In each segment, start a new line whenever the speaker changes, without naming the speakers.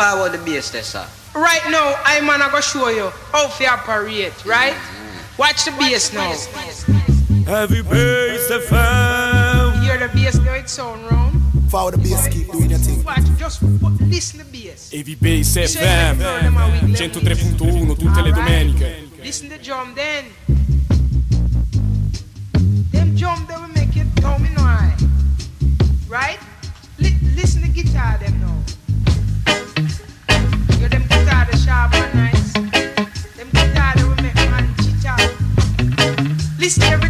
power the bass there, sir.
Right now, I'm gonna go show you how to operate, right? Mm-hmm. Watch the bass now.
Heavy bass FM.
Hear the bass now, it sound round.
Follow the bass, keep doing your thing.
Watch, just put, listen the bass.
Heavy Bass FM 103.1 tutte le domeniche.
Listen to the drum then. Them drum they will make it tell me no Right? Li- listen the guitar them now.
stay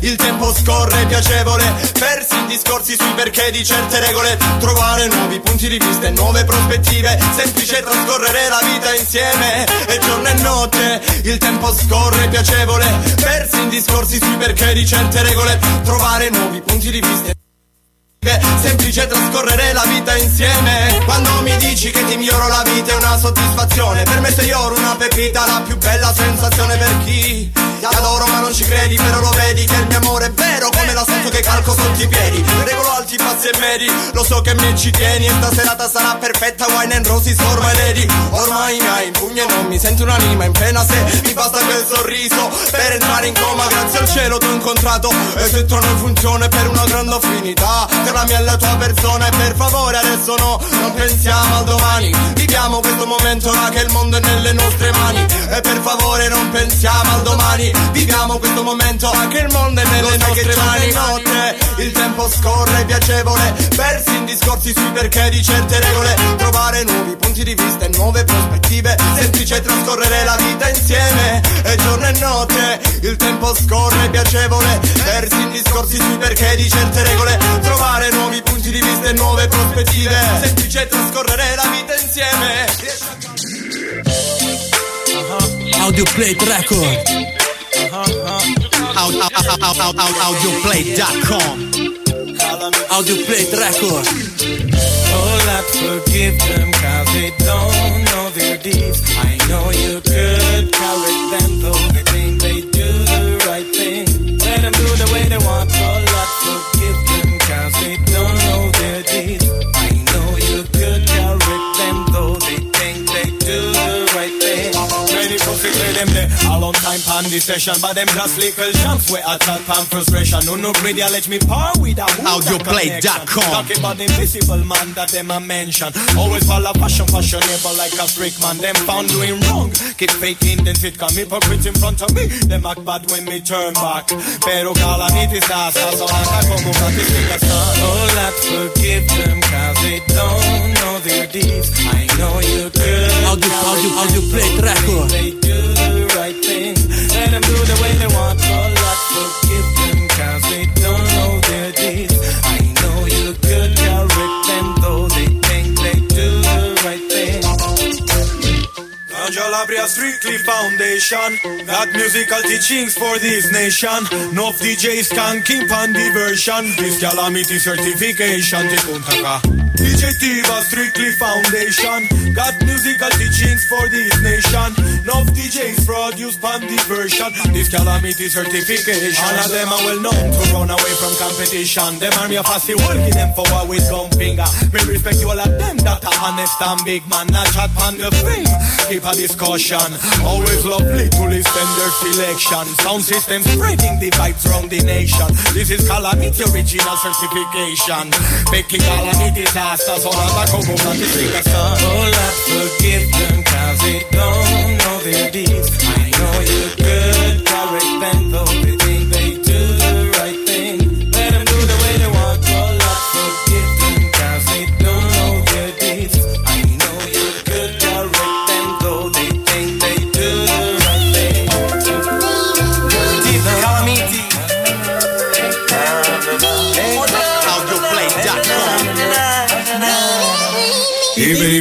il tempo scorre piacevole. Persi in discorsi sui perché di certe regole. Trovare nuovi punti di vista e nuove prospettive. Semplice trascorrere la vita insieme. E giorno e notte il tempo scorre piacevole. Persi in discorsi sui perché di certe regole. Trovare nuovi punti di vista. Semplice trascorrere la vita insieme. Quando mi dici che ti miglioro la vita è una soddisfazione. Per me sei oro una pepita, la più bella sensazione per chi Ti adoro ma non ci credi, però lo vedi che il mio amore è vero. Come l'assunto che calco sotto i piedi. Regolo alti, bassi e medi, lo so che mi ci tieni E sta serata sarà perfetta, wine and roses for my lady Ormai mi hai in pugno e non mi sento un'anima in pena. Se Mi basta quel sorriso per entrare in coma Grazie al cielo ti ho incontrato. E se tu non funziona per una grande affinità Tra la mia e la tua persona e per favore adesso no. Non pensiamo al domani. Viviamo questo momento ora che il mondo è nelle nostre mani. E per favore non pensiamo al domani. Viviamo questo momento ora che il mondo è nelle nostre mani. Notte, il tempo scorre piacevole. Persi in discorsi sui perché di certe regole. Trovare nuovi punti di vista e nuove prospettive. Semplice trascorrere la vita insieme E giorno e notte. Il tempo scorre piacevole. Persi in discorsi sui perché di certe regole. Trovare nuovi punti di vista e nuove prospettive Semplice trascorrere la vita insieme
Audio Play Record. Au- au- au- au- au- Audioplay.com. Audio Play Record.
Oh, Lord, forgive them cause they don't know their deeds. I know you could the session, but them just little jumps where I talk pan frustration. No, no, greedy, let me par with a
Audioplay.com.
Talking about the invisible man that them a mention. Always follow passion, fashionable like a freak man. Them found doing wrong. Keep faking, then fit come hypocrites in front of me. Them act bad when me turn back. Pero calamity stasa, so anda como castiga Oh, Lord, forgive them cause they don't know their deeds. I know you could.
Audio, audio, audio play record. Oh.
They do do the way they want. Oh, Bria Strictly Foundation. Got musical teachings for this nation. No DJs can keep on diversion. This calamity certification. DJ Tiva Strictly Foundation. Got musical teachings for this nation. Enough DJs produce pan diversion. This calamity certification. All of them are well known to run away from competition. Them army of fussy working them for what with some finger. Me respect you all of them that are honest and big man. Not chat on the fame. Keep a discussion. Always lovely to listen their selection. Sound system spreading the vibes around the nation. This is calamity original certification. Making calamity disasters all the Congo the Africa sun.
Oh Lord, forgive them cause they don't know their deeds. I know you're good,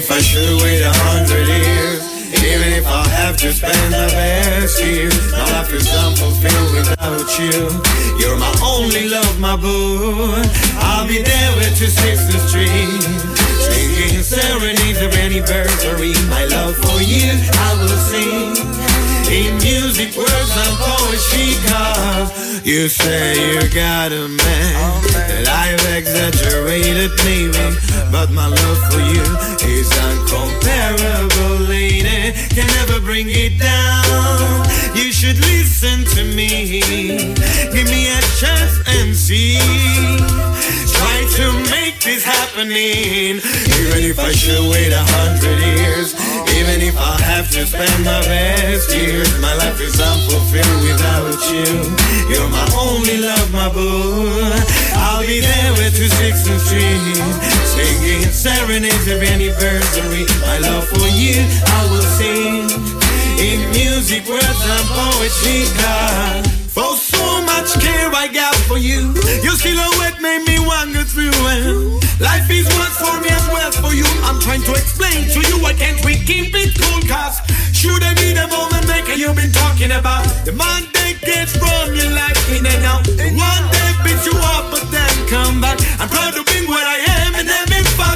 if I should wait a hundred years, even if I have to spend the best years, my life is unfulfilled without you. You're my only love, my boo. I'll be there with you, Sixth Street. Singing serenades of anniversary. My love for you, I will sing. In music, words, and poetry, cause you say you got a man that I've exaggerated, maybe, but my love for you is uncomparable, lady. Can never bring it down. You should listen to me. Give me a chance and see. Try to make this happening. Even if I should wait a hundred years, even if I have to spend my best years, my life is unfulfilled without you. You're my only love, my boo. I'll be there with you, Sixth Street, singing serenades of anniversary. My love for you, I will sing in music, words, and poetry. God. For so much care I got for you, your silhouette made me wander through. And life is worth for me as well for you. I'm trying to explain to you why can't we keep it cool? Cause should I be the moment maker you've been talking about? The man that gets from you like in and out. One that beats you up but then come back. I'm proud to be what I am and I'm in fact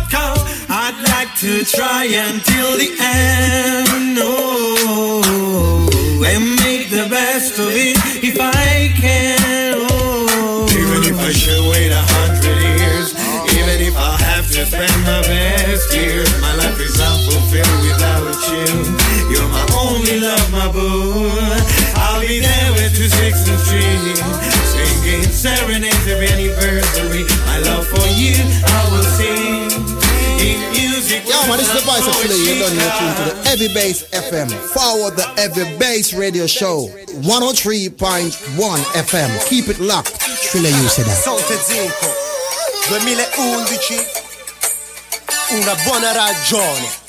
I'd like to try until the end. Oh, and make the best of it if I can. Oh. Even if I should wait a hundred years, even if I have to spend my best years, my life is unfulfilled without you. You're my only love, my boo. I'll be there with you, Sixth Street, singing serenades of anniversary. My love for you,
Yeah, man, this is the voice of Philly. You're done tuned to the Heavy Bass FM. Forward the Heavy Bass Radio Show. 103.1 FM. Keep it locked. Philly, you say that.
Zinco 2011 Una buona ragione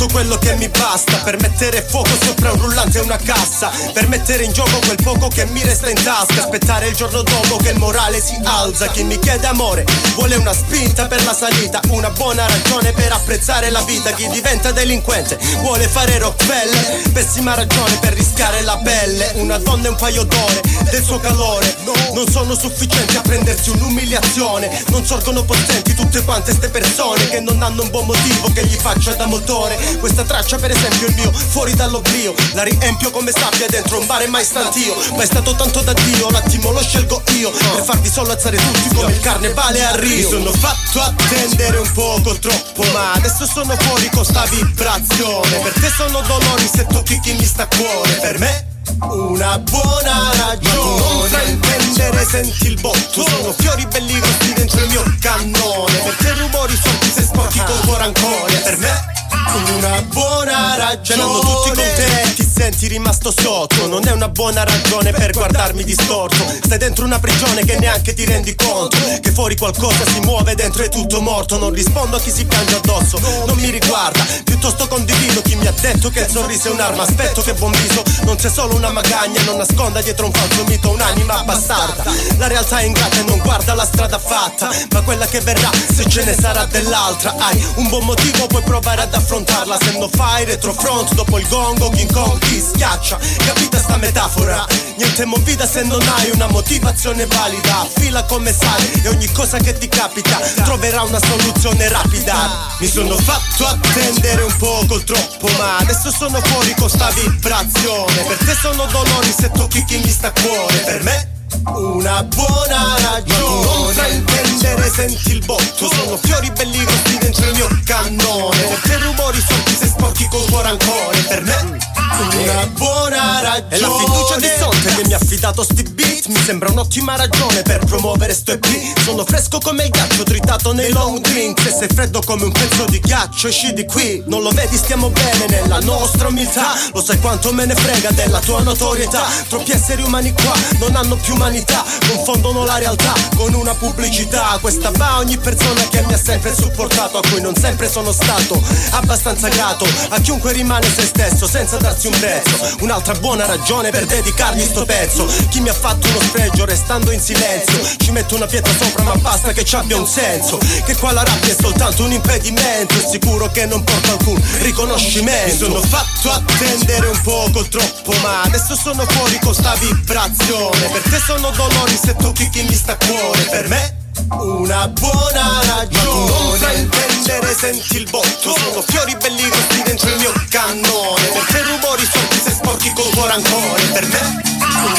tutto quello che mi basta Per mettere fuoco sopra un rullante e una cassa Per mettere in gioco quel poco che mi resta in tasca Aspettare il giorno dopo che il morale si alza Chi mi chiede amore vuole una spinta per la salita Una buona ragione per apprezzare la vita Chi diventa delinquente vuole fare Rockefeller Pessima ragione per rischiare la pelle Una donna e un paio d'ore del suo calore Non sono sufficienti a prendersi un'umiliazione Non sorgono potenti tutte quante ste persone Che non hanno un buon motivo che gli faccia da motore Questa traccia per esempio è il mio fuori dall'oblio. La riempio come sabbia dentro un bar e mai stantio Ma è stato tanto da Dio, l'attimo lo scelgo io. Per farvi solo alzare tutti come il carnevale a Rio. Mi sono fatto attendere un poco troppo Ma adesso sono fuori con sta vibrazione. Per te sono dolori se tocchi chi mi sta a cuore. Per me una buona ragione. Non fraintendere senti il botto. Sono fiori belli grossi dentro il mio cannone. Per te rumori forti se sporchi col rancore Per me una buona ragione Ce l'hanno tutti con te Ti senti rimasto sotto. Non è una buona ragione per guardarmi distorto. Stai dentro una prigione che neanche ti rendi conto. Che fuori qualcosa si muove dentro è tutto morto. Non rispondo a chi si piange addosso Non mi riguarda. Piuttosto condivido chi mi ha detto che il sorriso è un'arma. Aspetto che buon viso non sia solo una magagna. Non nasconda dietro un falso mito un'anima bastarda. La realtà è ingrata e non guarda la strada fatta. Ma quella che verrà se ce ne sarà dell'altra. Hai un buon motivo puoi provare ad affrontarla. Se non fai retrofront dopo il gongo King Kong ti schiaccia Capita sta metafora? Niente movida se non hai una motivazione valida. Fila come sai e ogni cosa che ti capita Troverà una soluzione rapida. Mi sono fatto attendere un po' col troppo Ma adesso sono fuori con sta vibrazione. Per te sono dolori se tocchi chi mi sta a cuore. Per me una buona ragione. Non fraintendere senti il botto. Sono fiori belli grossi dentro il mio cannone. Perché rumori sorti se sporchi col cuore ancora. Per me una buona ragione È la fiducia di Sonte che mi ha affidato sti beat. Mi sembra un'ottima ragione per promuovere sto EP Sono fresco come il ghiaccio tritato nei long drinks. E sei freddo come un pezzo di ghiaccio esci di qui. Non lo vedi stiamo bene nella nostra umiltà. Lo sai quanto me ne frega della tua notorietà. Troppi esseri umani qua non hanno più umanità. Confondono la realtà con una pubblicità. Questa va a ogni persona che mi ha sempre supportato A cui non sempre sono stato abbastanza grato. A chiunque rimane se stesso senza darsi un prezzo Un'altra buona ragione per dedicargli sto pezzo. Chi mi ha fatto uno spregio restando in silenzio? Ci metto una pietra sopra ma basta che ci abbia un senso. Che qua la rabbia è soltanto un impedimento. È sicuro che non porta alcun riconoscimento. Mi sono fatto attendere un poco troppo Ma adesso sono fuori con sta vibrazione. Per te sono dolori se tocchi chi mi sta a cuore. Per me una buona ragione. Non fraintendere senti il botto. Sono fiori belli grossi dentro il mio cannone. Perché rumori sorti se sporchi col cuore ancora. Per me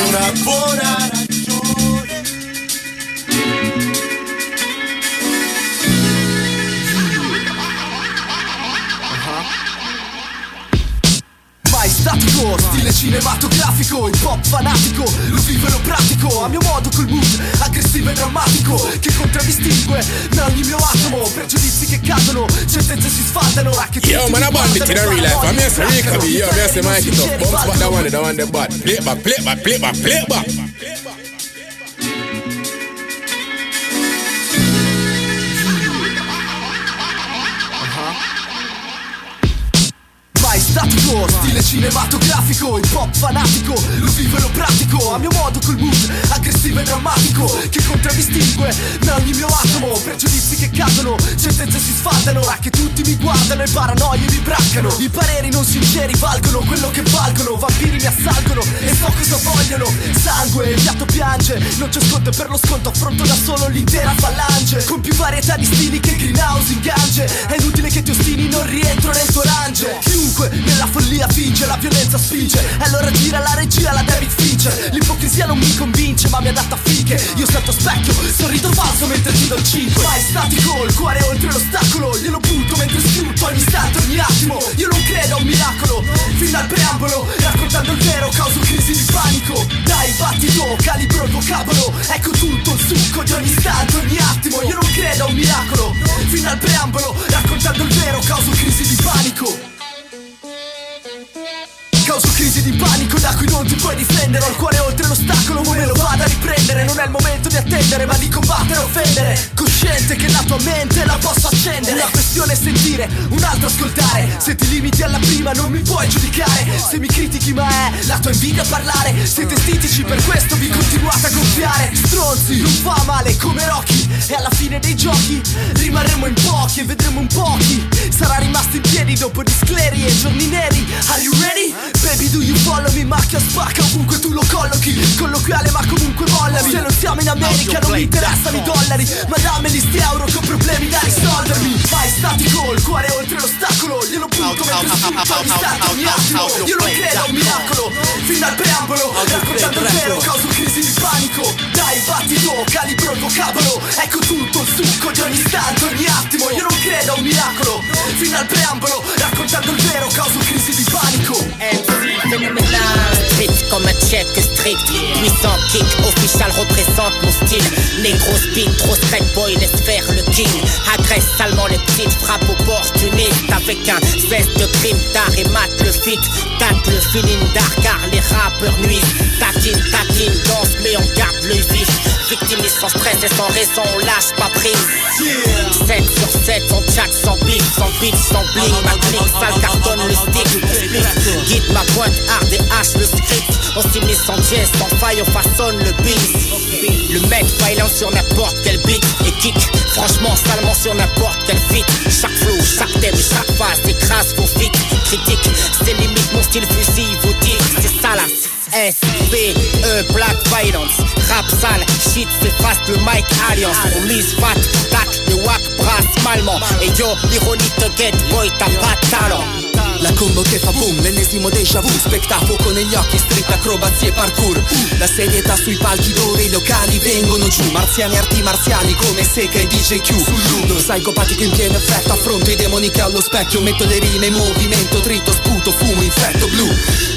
una buona ragione
statico, stile cinematografico, hip hop fanatico, lo vivo e lo pratico, a mio modo col mood, aggressivo e drammatico, che contraddistingue da ogni mio atomo, pregiudizi che cadono, certezze si sfaldano,
Yo, man, I bandit in a real life. To
guardano,
Rick Yo, I'm here to Mike it up.
sinceri
Bounce back that one, that one, that bad. Play it back, play it back, play it back, play it back.
Statico, stile cinematografico, hip hop fanatico, lo vivo e lo pratico, a mio modo col mood, aggressivo e drammatico, che contraddistingue da ogni mio atomo, pregiudizi che cadono, certezze si sfaldano, ora che tutti mi guardano e paranoie mi braccano, i pareri non sinceri valgono quello che valgono, vampiri mi assalgono e so cosa vogliono, sangue, piatto piange, non c'è sconto per lo sconto affronto da solo l'intera falange, con più varietà di stili che greenhouse ingange, è inutile che ti ostini, non rientro nel tuo range, chiunque nella follia finge, la violenza spinge, e allora gira la regia, la David Fincher, l'ipocrisia non mi convince ma mi adatta a fighe, io salto specchio, sorrido falso mentre ti do il 5, mai statico, il cuore oltre l'ostacolo, glielo butto mentre sfrutto ogni istante, ogni attimo, io non credo a un miracolo, fin dal preambolo, raccontando il vero, causo crisi di panico, dai battito, calibro il vocabolo, ecco tutto il succo di ogni istante, ogni attimo, io non credo a un miracolo, fin dal preambolo, raccontando il vero, causo crisi di panico. Causo crisi di panico da cui non ti puoi difendere. Ho il cuore oltre l'ostacolo, ma me lo vado a riprendere. Non è il momento di attendere, ma di combattere e offendere. Cosciente che la tua mente la posso accendere. Una questione è sentire, un altro ascoltare. Se ti limiti alla prima non mi puoi giudicare. Se mi critichi ma è la tua invidia a parlare. Siete stitici, per questo vi continuate a gonfiare. Stronzi, non fa male come Rocky E alla fine dei giochi. Rimarremo in pochi e vedremo un pochi. Sarà rimasto in piedi dopo di scleri e giorni neri. Are you ready? Baby do you follow me? Macchia spacca ovunque tu lo collochi. Colloquiale ma comunque mollami. Se non siamo in America non mi interessano i dollari. Ma dammeli sti euro che ho problemi da risolvermi. Vai statico, il cuore oltre l'ostacolo. Glielo punto mentre ogni istante, ogni attimo. Io non credo a un miracolo. Fin dal preambolo, raccontando il vero Causo crisi di panico. Dai battito, calibro il vocabolo Ecco tutto il succo di ogni istante, ogni attimo. Io non credo a un miracolo. Fin dal preambolo, raccontando il vero Causo crisi di panico
Strict comme un check strict Puissant kick, official représente mon style. Négro speed, trop straight boy, laisse faire le king Agresse salement les petites frappes opportunistes Avec un zeste de crime, d'art et mate le fit Tâte le feeling d'art car les rappeurs nuisent. Tatine, tatine, danse mais on garde l'œil vif Victimise sans stress et sans raison, on lâche pas prise. 7 sur 7, on jack sans bif, sans beat, sans bling. Ma clique sale cartonne le stick, Guide ma pointe, art des haches, le script. On s'immisce en dièse, sans faille, on façonne le beat. Le mec violent sur n'importe quel beat Et kick, franchement, salement sur n'importe quel feat Chaque flow, chaque thème, chaque phase écrase vos feats Critique, c'est limite, mon style fusille vous dit C'est ça S, B, E, Black Violence. Rap sale, shit, c'est fast le Mike Alliance. On mise fat, tac, le wack brasse malement. Et yo, l'ironie te get, boy, t'as pas talent.
La combo che fa boom, l'ennesimo déjà vu Spettacolo negli occhi, street acrobazie e parkour. La serietà sui palchi dove i locali vengono giù. Marziani arti marziali come Seca e DJQ Lo psicopatico in pieno effetto Affronto i demoni che allo specchio. Metto le rime in movimento Trito, sputo, fumo, infetto blu.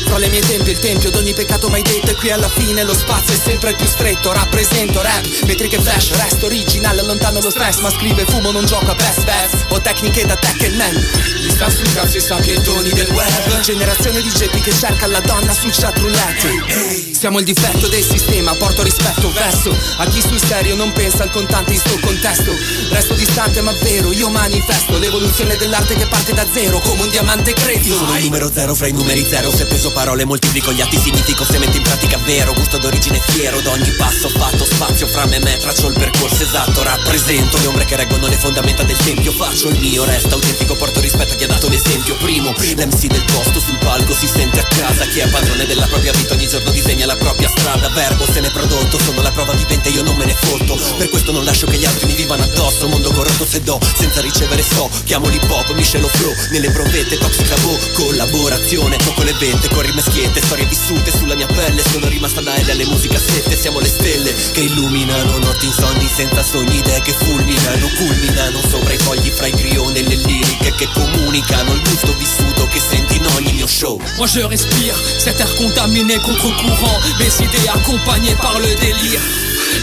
Fra le mie tempie il tempio d'ogni peccato mai detto E qui alla fine lo spazio è sempre più stretto. Rappresento rap, metriche flash Resto originale, allontano lo stress Ma scrive fumo, non gioco a best. Best Ho tecniche da Tekken Man. Gli sta sul cazzo i sappietoni del web. Generazione di geppi che cerca la donna sul chat roulette. Siamo il difetto del sistema, porto rispetto verso. A chi sul serio non pensa al contante in sto contesto. Resto distante ma vero, io manifesto L'evoluzione dell'arte che parte da zero Come un diamante grezzo
Sono il numero zero fra i numeri zero. Se peso parole moltiplico gli atti significo Se metto in pratica vero Gusto d'origine fiero D'ogni passo fatto spazio fra me e me Traccio il percorso esatto Rappresento le ombre che reggono le fondamenta del tempio Faccio il mio resta autentico Porto rispetto a chi ha dato l'esempio Primo L'MC del posto sul palco si sente a casa Chi è padrone della propria vita ogni giorno disegna la propria strada Verbo se ne prodotto Sono la prova vivente io non me ne fotto Per questo non lascio che gli altri mi vivano addosso Mondo corrotto se do Senza ricevere so Chiamo l'hip hop, miscelo flow Nelle provette toxica boh Collaborazione Tocco le vette con rime schiette Storie vissute sulla mia pelle Sono rimasta da L alle musicassette Siamo le stelle che illuminano Notti insonni senza sogni Idee che fulminano Culminano sopra i fogli fra i grioni e le liriche Che comunicano il gusto vissuto Che senti in ogni mio show.
Moi je respire cet air contaminé contre-courant Mes idées accompagnées par le délire.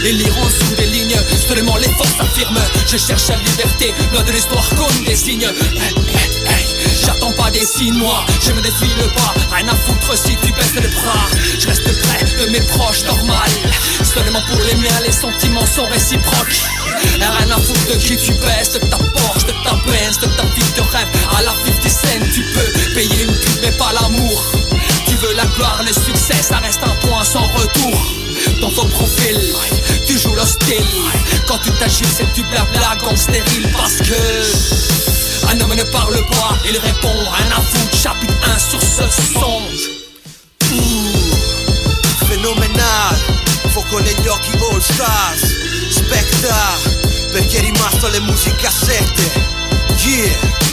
Les lire en dessous des lignes, seulement les forces affirment Je cherche la liberté, loin de l'histoire comme des signes J'attends pas des moi, je me défile pas. Rien à foutre si tu baisses les bras. Je reste près de mes proches, normal. Seulement pour les miens, les sentiments sont réciproques. Rien à foutre de qui tu baisses, de ta Porsche, de ta Benz, de ta vie de rêve. À la 50 cent, tu peux payer une pute mais pas l'amour. Tu veux la gloire, le succès, ça reste un point sans retour. Ton faux profil, tu joues l'hostile. Quand tu t'agis c'est du blabla comme stérile Parce que un homme ne parle pas, il répond à foutre, chapitre 1 sur ce songe.
Fenomenal, fuoco negli occhi all stars. Specta, perché è rimasto alle musicassette Yeah.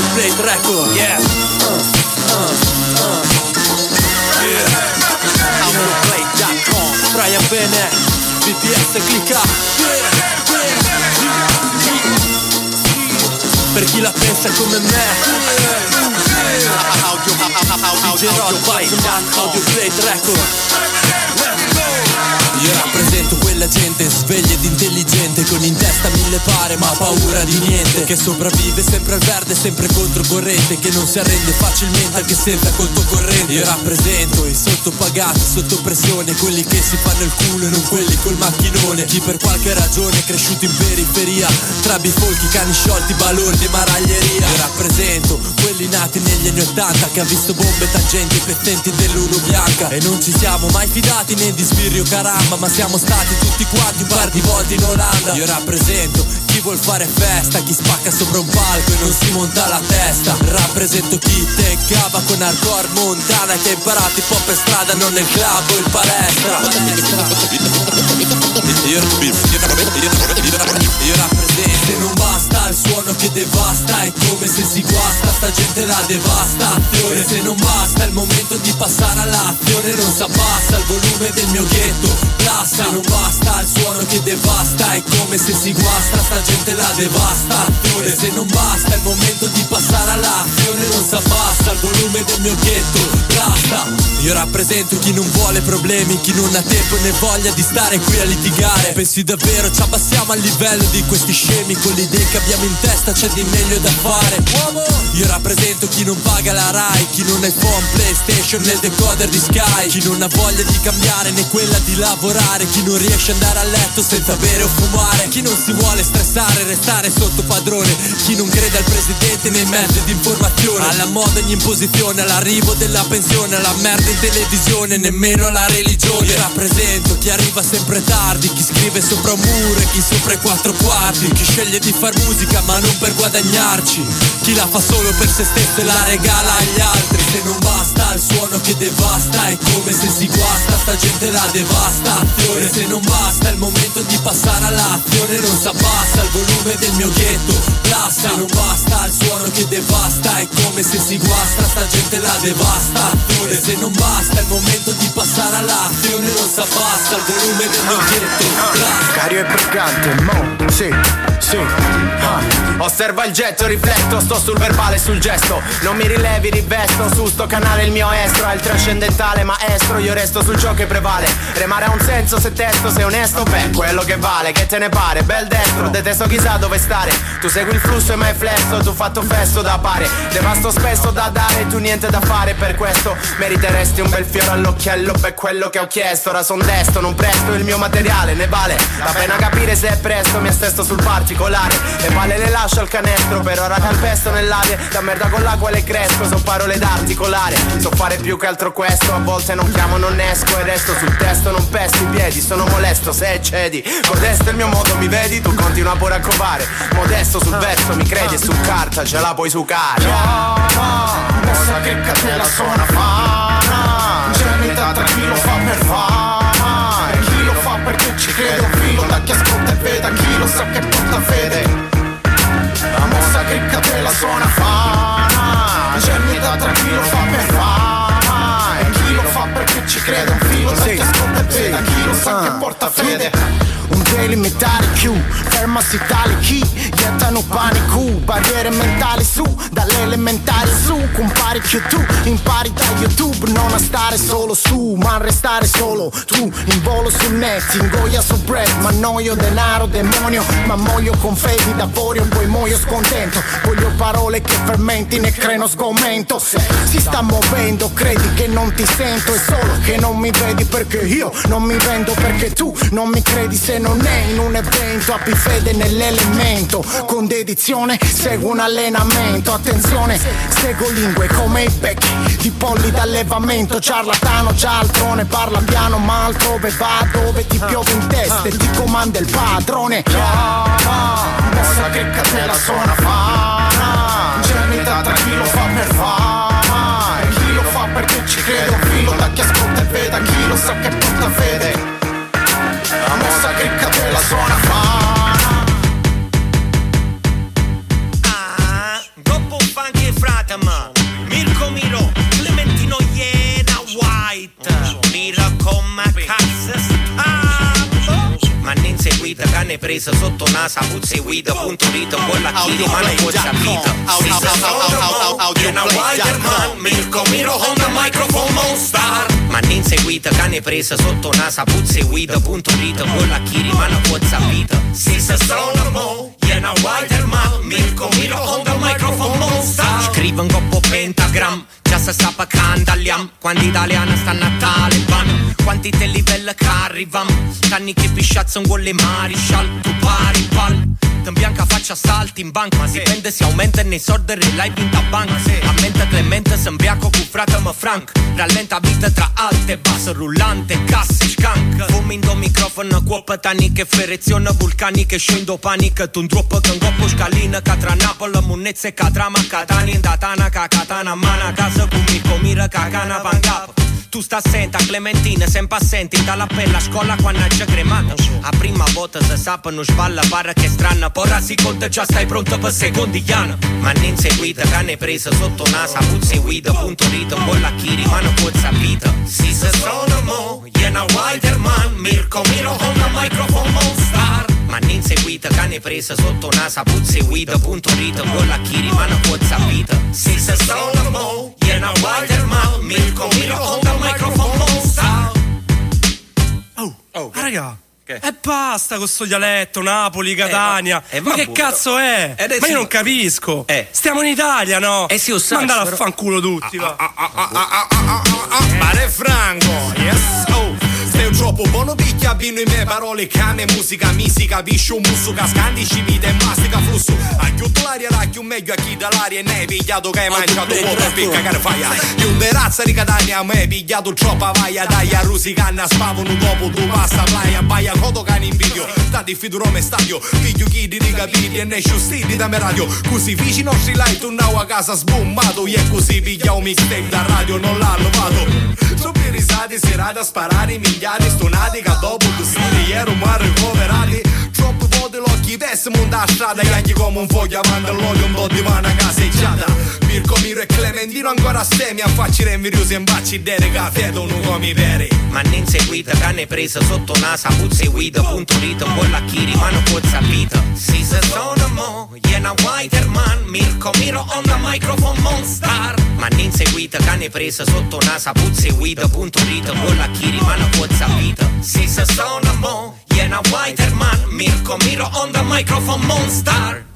Audio Plate Record Yeah. Audioplate.com Brian Bene BTS clicca. Per chi la pensa come me. DJ Rod Audio Plate Record
Io rappresento quella gente sveglia ed intelligente Con in testa mille pare ma paura di niente. Che sopravvive sempre al verde, sempre controcorrente Che non si arrende facilmente anche senza conto corrente. Io rappresento i sottopagati, sotto pressione Quelli che si fanno il culo e non quelli col macchinone. Chi per qualche ragione è cresciuto in periferia Tra bifolchi, cani sciolti, balordi e maraglieria. Io rappresento quelli nati negli anni Ottanta Che ha visto bombe, tangenti pettenti dell'uno bianca. E non ci siamo mai fidati né di Sbirrio Caramba Ma siamo stati tutti quanti un par di volte in Olanda Io rappresento chi vuol fare festa Chi spacca sopra un palco e non si monta la testa Rappresento chi te cava con hardcore montana Che ha imparato hip hop per strada non nel club o in palestra io, io rappresento Se non basta il suono che devasta È come se si guasta Sta gente la devastazione Se non basta il momento di passare all'azione Non s'abbassa il volume del mio ghetto Blasta. Non basta il suono che devasta È come se si guasta Sta gente la devastazione Se non basta il momento di passare all'azione Non s'abbassa il volume del mio ghetto Blasta. Io rappresento chi non vuole problemi Chi non ha tempo né voglia di stare qui a litigare. Pensi davvero ci abbassiamo al livello di questi scemi Con l'idea che abbiamo problemi in testa c'è di meglio da fare. Io rappresento chi non paga la Rai Chi non ha iPhone, Playstation né il decoder di Sky. Chi non ha voglia di cambiare né quella di lavorare. Chi non riesce ad andare a letto senza bere o fumare. Chi non si vuole stressare, restare sotto padrone. Chi non crede al presidente nei mezzi di informazione. Alla moda ogni imposizione, all'arrivo della pensione Alla merda in televisione, nemmeno alla religione. Io rappresento chi arriva sempre tardi Chi scrive sopra un muro e chi sopra i quattro quarti. Chi sceglie di far musica ma non per guadagnarci. Chi la fa solo per se stesso e la regala agli altri. Se non basta il suono che devasta È come se si guasta, sta gente la devasta. Azione se non basta è il momento di passare all'azione Non s'abbassa il volume del mio ghetto. Blasta, non basta il suono che devasta È come se si guasta, sta gente la devasta. Azione se non basta è il momento di passare all'azione Non s'abbassa il volume del mio ghetto. Blasta
Cario e brigante, mo, sì, sì. Ah. Osserva il getto, rifletto, sto sul verbale, sul gesto. Non mi rilevi, rivesto, su sto canale il mio estro È il trascendentale maestro, io resto sul ciò che prevale. Remare ha un senso se testo, sei onesto, beh, quello che vale Che te ne pare, bel dentro, detesto chissà dove stare. Tu segui il flusso e mai flesso, tu fatto festo da pare. Devasto spesso da dare, tu niente da fare Per questo. Meriteresti un bel fiore all'occhiello Per quello che ho chiesto, ora son desto, non presto Il mio materiale ne vale, la pena capire se è presto Mi stesto sul particolare e vale le lascio al canestro Per ora calpesto nell'aria, da merda con l'acqua le cresco So parole da articolare, so fare più che altro questo A volte non chiamo, non esco e resto sul testo Non pesto i piedi, sono molesto se cedi Modesto è il mio modo, mi vedi? Tu continua pure a covare Modesto sul verso, mi credi e su carta ce la puoi sucare
Mossa che catena suona fama Ingenuità tra chi lo fa ci crede Un filo da chi ascolta e vede Chi lo sa che porta fede. La mossa che catena suona fama Ingenuità tra chi lo fa per fama E chi lo fa perché ci crede Un filo da chi ascolta e vede Chi lo sa che porta fede?
Un daily metà più, fermasi tali chi? Gettano panico, barriere mentali su, dalle elementari su, compari più tu, impari da YouTube, non a stare solo su, ma a restare solo tu, in volo su net, ingoia su bread, ma noio denaro, demonio, ma muoio con fedi d'avorio, poi muoio scontento, voglio parole che fermenti, ne creno sgomento, se si sta muovendo, credi che non ti sento, è solo che non mi vedi perché io non mi vendo, perché tu non mi credi se non è in un evento, abbi fede nell'elemento, con dedizione seguo un allenamento, attenzione, seguo lingue come i becchi di polli d'allevamento, ciarlatano, cialtrone, parla piano ma altrove va dove ti piove in testa e ti comanda il padrone.
Mossa che catena suona fama Ingenuità tra chi lo fa per fama. Chi lo fa perché ci crede Un filo da chi ascolta e vede Chi lo sa che porta fede Mossa che catena suona
cane presa sotto nasa Puzzi guida punto rito Con la chili ma non può sapita Iena White man Mirko Miro on the microphone Monstar Ma ne inseguita cane presa sotto nasa Puzzi guida punto rito Con la chili ma non può sapita Si sa strong mo Iena White man Mirko Miro on the microphone Monstar Scrive un coppo pentagram Già se sta cantagliam Quando italiana stanno a Taliban Quanti te livelli che arrivam. Tanni che pisciazzano con le marishal Tu pari pal Te bianca faccia salti in banca Ma si prende si aumenta nei soldi live in banca A mente Clemente se imbriaco con fratemo Frank Rallenta vita tra alte e basse Rullante, casse, scank Fumando microfono Cuoppa tanni che ferezione vulcaniche Scendo panică Tu ndropă când gopo scalina Ca tra Napoli, munezze ca trama Catania in datana ca katana Mana casa cu Mirko Mira ca cana pangap tu sta assenta, Clementina, sempre assenti Dalla bella scuola quando c'è cremata. A prima volta se sappa non sballa Parla che è strana, porra si conta già stai pronta per secondigliana Ma ne inseguita, cane presa sotto nasa Puzzi guida, punto rito, con la chiri Ma non può sapita Si se sono mo, jena Widerman Mirko Miro on the microphone Monstar ma ne inseguita, cane presa sotto nasa Puzzi guida, punto rito, con la chiri Ma non può sapita Si se sono mo, jena Widerman Mirko Miro on the microphone Monstar
Oh, raga, E basta con sto dialetto, Napoli, Catania.
Eh,
ma che
vabbè,
cazzo è?
Eh,
ma io non capisco.
Eh.
Stiamo in Italia, no?
Eh sì, lo so,
Mandala a fanculo tutti, va.
Mare Franco, yes, oh Sei troppo buono picchia bino in me parole Cane, musica, mi si capisce un musso Cascandi, vita e mastica flusso A chiudere l'aria, racchio meglio a chi dall'aria E ne hai pigliato che hai mangiato un po' per picca che faia Io un razza di Catania, mi hai pigliato troppa vaia Dai a rusicanna, spavano dopo tu passa playa Baia coto cane in video, stati fidurome stadio Figlio chi di capiti e ne stili da me radio Così vicino nostri light, un a casa sbombato E così piglia un mixtape da radio, non l'hanno fatto Troppi risate, serate a Ani stunadi ga dobu do sudi jer u maroj radi. Čopu volte l'occhi pessimo da strada E anche come un foglio avanti all'olio un po' di mana caseggiata Mirko, Miro e Clementino ancora stemmi A facci invidiosi e imbacci dere caffè non come pere
Ma ne inseguita, cane presa sotto nasa, puzzi guida, punto rito, con la chiri, ma non può vita. Si se sono mo, jena Whiterman, Mirko Miro on the microphone monster. Ma ne inseguita, cane presa sotto nasa, puzzi guida, punto rito, con la chiri, ma non può vita. Si se sono mo, jena Whiterman, Mirko Miro on the microphone monster.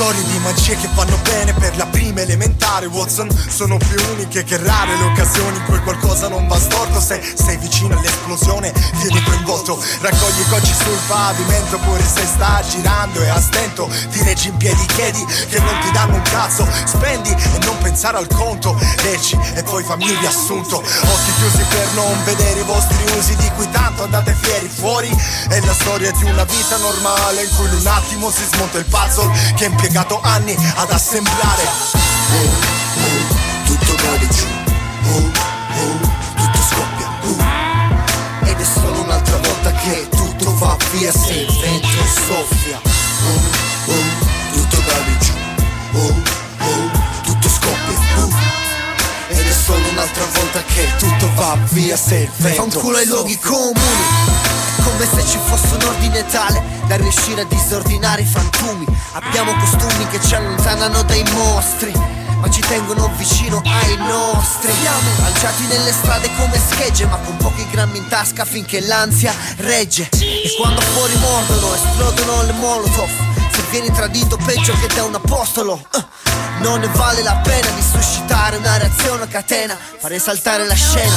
Storie di magie che vanno bene per la prima elementare Watson. Sono più uniche che rare le occasioni in cui qualcosa non va storto. Se sei vicino all'esplosione vieni coinvolto. Raccogli cocci sul pavimento pure se sta girando e a stento. Ti reggi in piedi chiedi che non ti danno un cazzo. Spendi e non pensare al conto. Leggi e poi fammi il riassunto. Occhi chiusi per non vedere i vostri usi. Di cui tanto andate fieri fuori. È la storia di una vita normale in cui in un attimo si smonta il puzzle che ha impiegato anni ad assemblare. Oh, oh, tutto cade giù, oh, oh, tutto scoppia, ed è solo un'altra volta che tutto va via se il vento soffia. Oh, oh, tutto cade giù, oh, oh, tutto scoppia, ed è solo un'altra volta che tutto va via se il vento
Fa un culo ai luoghi comuni come se ci fosse un ordine tale da riuscire a disordinare i frantumi. Abbiamo costumi che ci allontanano dai mostri. Ma ci tengono vicino ai nostri Siamo lanciati nelle strade come schegge Ma con pochi grammi in tasca finché l'ansia regge E quando fuori mordono esplodono le molotov Se vieni tradito peggio che da un apostolo. Eh, Non ne vale la pena di suscitare una reazione a catena Fare saltare la scena.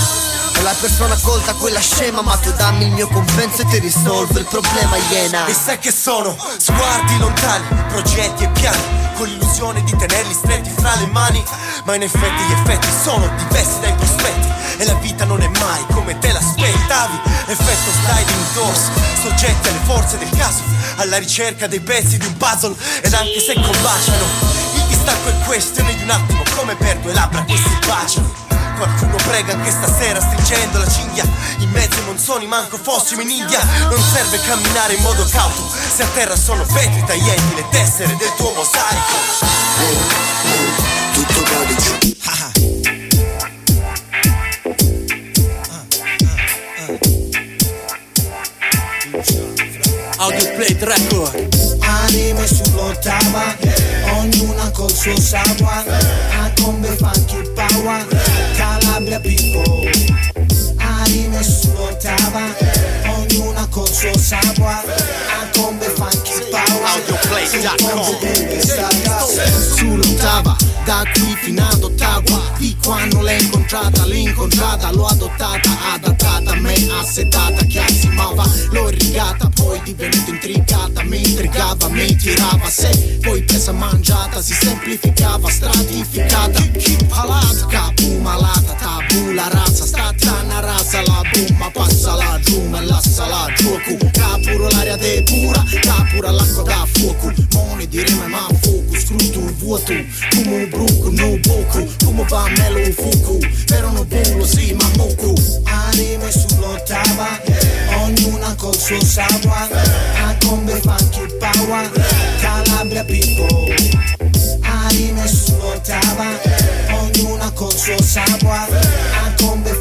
O la persona colta quella scema Ma tu dammi il mio compenso e ti risolvo il problema iena.
E sai che sono? Sguardi lontani, progetti e piani Con l'illusione di tenerli stretti fra le mani. Ma in effetti gli effetti sono diversi dai prospetti E la vita non è mai come te l'aspettavi. Effetto sliding doors, soggetti alle forze del caso Alla ricerca dei pezzi di un puzzle. Ed anche se combaciano Il distacco è questione di un attimo Come per due labbra che si baciano. Qualcuno prega anche stasera stringendo la cinghia. In mezzo ai monsoni manco fossimo in India. Non serve camminare in modo cauto Se a terra sono vetri taglienti le tessere del tuo mosaico. Oh, oh, tutto cade giù
Audio Plate Record.
Anime sull'ottava, ognuna col suo savoir A combe funky power, Calabria people. Anime sull'ottava, ognuna col suo savoir A combe funky power Sull'ottava, da qui fino ad Ottawa. Di quando l'ho incontrata, l'ho incontrata L'ho adottata, adattata a me Assetata, chiasimava L'ho irrigata, poi divenuta intrigata Mi intrigava, mi tirava. Se Poi presa mangiata, si semplificava Stratificata, palata. Capu malata, tabù la razza Stata una razza, la bumma Passa la giù, me lassa la gioco. Capuro l'aria de pura Capura l'acqua da fuoco. Mone di rima ma fuoco Scruto il vuoto Come un bruco, no boku Come va melo fuku. Però non bulo, sì ma moku Anime sull'ottava Ognuna col suo savoir A combe funky power Calabria people Anime sull'ottava Ognuna col suo savoir A combe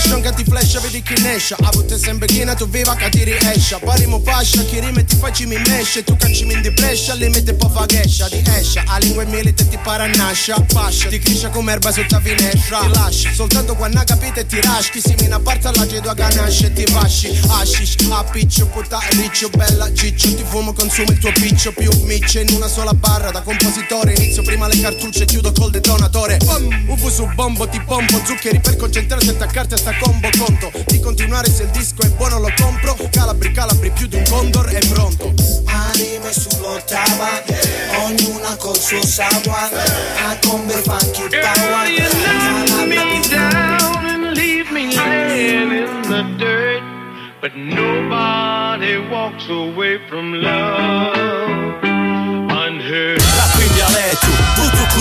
fashion che ti flasha vedi chi nescia A volte sempre china tu viva che ti riesce Parimo pascia chi rime facci mi mesce. Tu cancimi in di brescia limite poi fa gescia Di escia a lingua e milite ti parannascia Fascia ti cresce come erba sotto la finestra. Ti lasci soltanto quando capite ti raschi. Si mina parte alla gedo a ganasce e ti fasci. Hashish a piccio puta riccio bella ciccio. Ti fumo consumo il tuo piccio più micce In una sola barra. Da compositore Inizio prima le cartucce chiudo col detonatore. Bom, UV su bombo ti pompo Zuccheri per concentrarsi e attaccarti a sta combo Conto di continuare se il disco è buono lo compro Calabri calabri più di un condor è pronto
Anime sull'ottava, ognuna col suo savoir, a combe funky power. Calabria più
down and leave me laying in the dirt. But nobody walks away from love unhurt.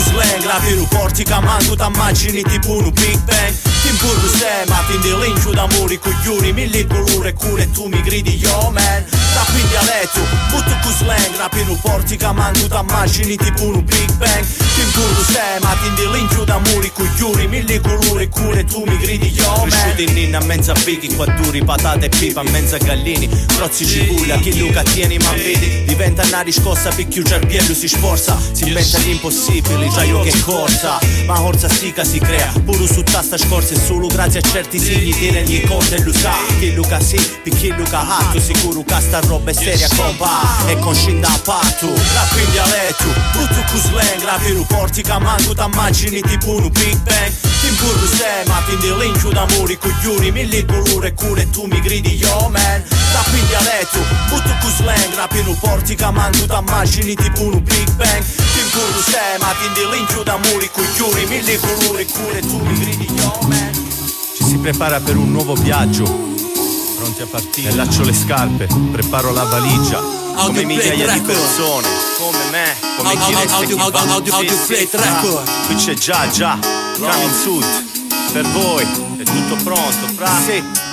Slang Rap in porti camandu t'immagini tipo un Big Bang Ti impurro se, ma ti indilincio d'amore coglioni Mille colore cure tu mi gridi yo man. Rap in dialetto, tutto cu slang Rap in porti camandu t'immagini tipo un Big Bang. Ti impurro se, ma ti indilincio d'amore coglioni Mille colore cure tu mi gridi yo man. Cresciuti in ninna mezza fichi, qua duri, patate e pipa mezza gallini. Crozzi cipuglia, chi Luca tieni ma vedi? Diventa una riscossa, picchio cerbiello si sforza. Si inventa gli impossibili, già io che corsa. Ma corsa che si crea, pure su tasta scorsa E solo grazie a certi sigli tiene gli conti e lo sa Chi Luca sì, picchi Luca hatto Sicuro che sta roba è seria compa E con scinda a patto Rap in dialetto, tutto cu slang Rap in porti che manco t'immagini tipo un Big Bang. Ti impurro se, ma ti indilincio d'amore coglioni Mille colore cure e tu mi gridi yo man. Rap in dialetto, tutto cu slang Rap in porti che manco t'immagini tipo un Big Bang. Ti impurro se, ma ti indilincio d'amore coglioni Mille colore cure e tu mi gridi yo man si prepara per un nuovo viaggio. Pronti a partire? Allaccio le scarpe, preparo la valigia Come migliaia di persone. Come me, come chi resta chi va sì,
record.
fra. Qui c'è già, già. Coming Sud Per voi, è tutto pronto, fra Sì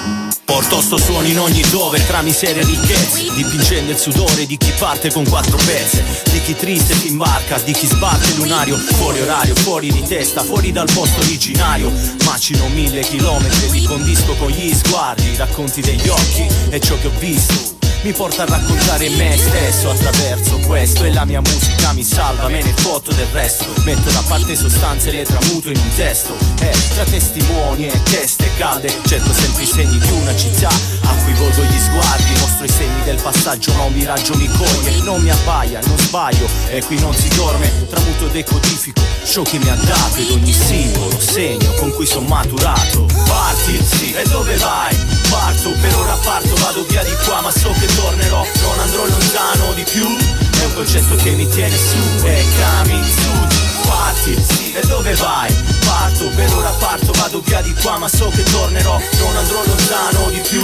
Porto sto suono in ogni dove tra miseria e ricchezze. Dipingendo il sudore di chi parte con quattro pezze. Di chi triste si imbarca, di chi sbatte lunario. Fuori orario, fuori di testa, fuori dal posto originario. Macino mille chilometri, li condisco con gli sguardi. I Racconti degli occhi e ciò che ho visto. Mi porta a raccontare me stesso attraverso questo. E la mia musica mi salva, me ne foto del resto. Metto da parte sostanze e le tramuto in un testo. E tra testimoni e teste calde cerco sempre i segni di una città A cui volgo gli sguardi, mostro i segni del passaggio ma un miraggio mi coglie. Non mi abbaia, non sbaglio e qui non si dorme. Tramuto decodifico ciò che mi ha dato ed ogni simbolo, segno con cui sono maturato. Parti, sì, e dove vai? Parto, per ora parto, vado via di qua ma so che tornerò. Non andrò lontano di più È un concetto che mi tiene su E coming su Parti, e dove vai? Parto, per ora parto, vado via di qua ma so che tornerò. Non andrò lontano di più.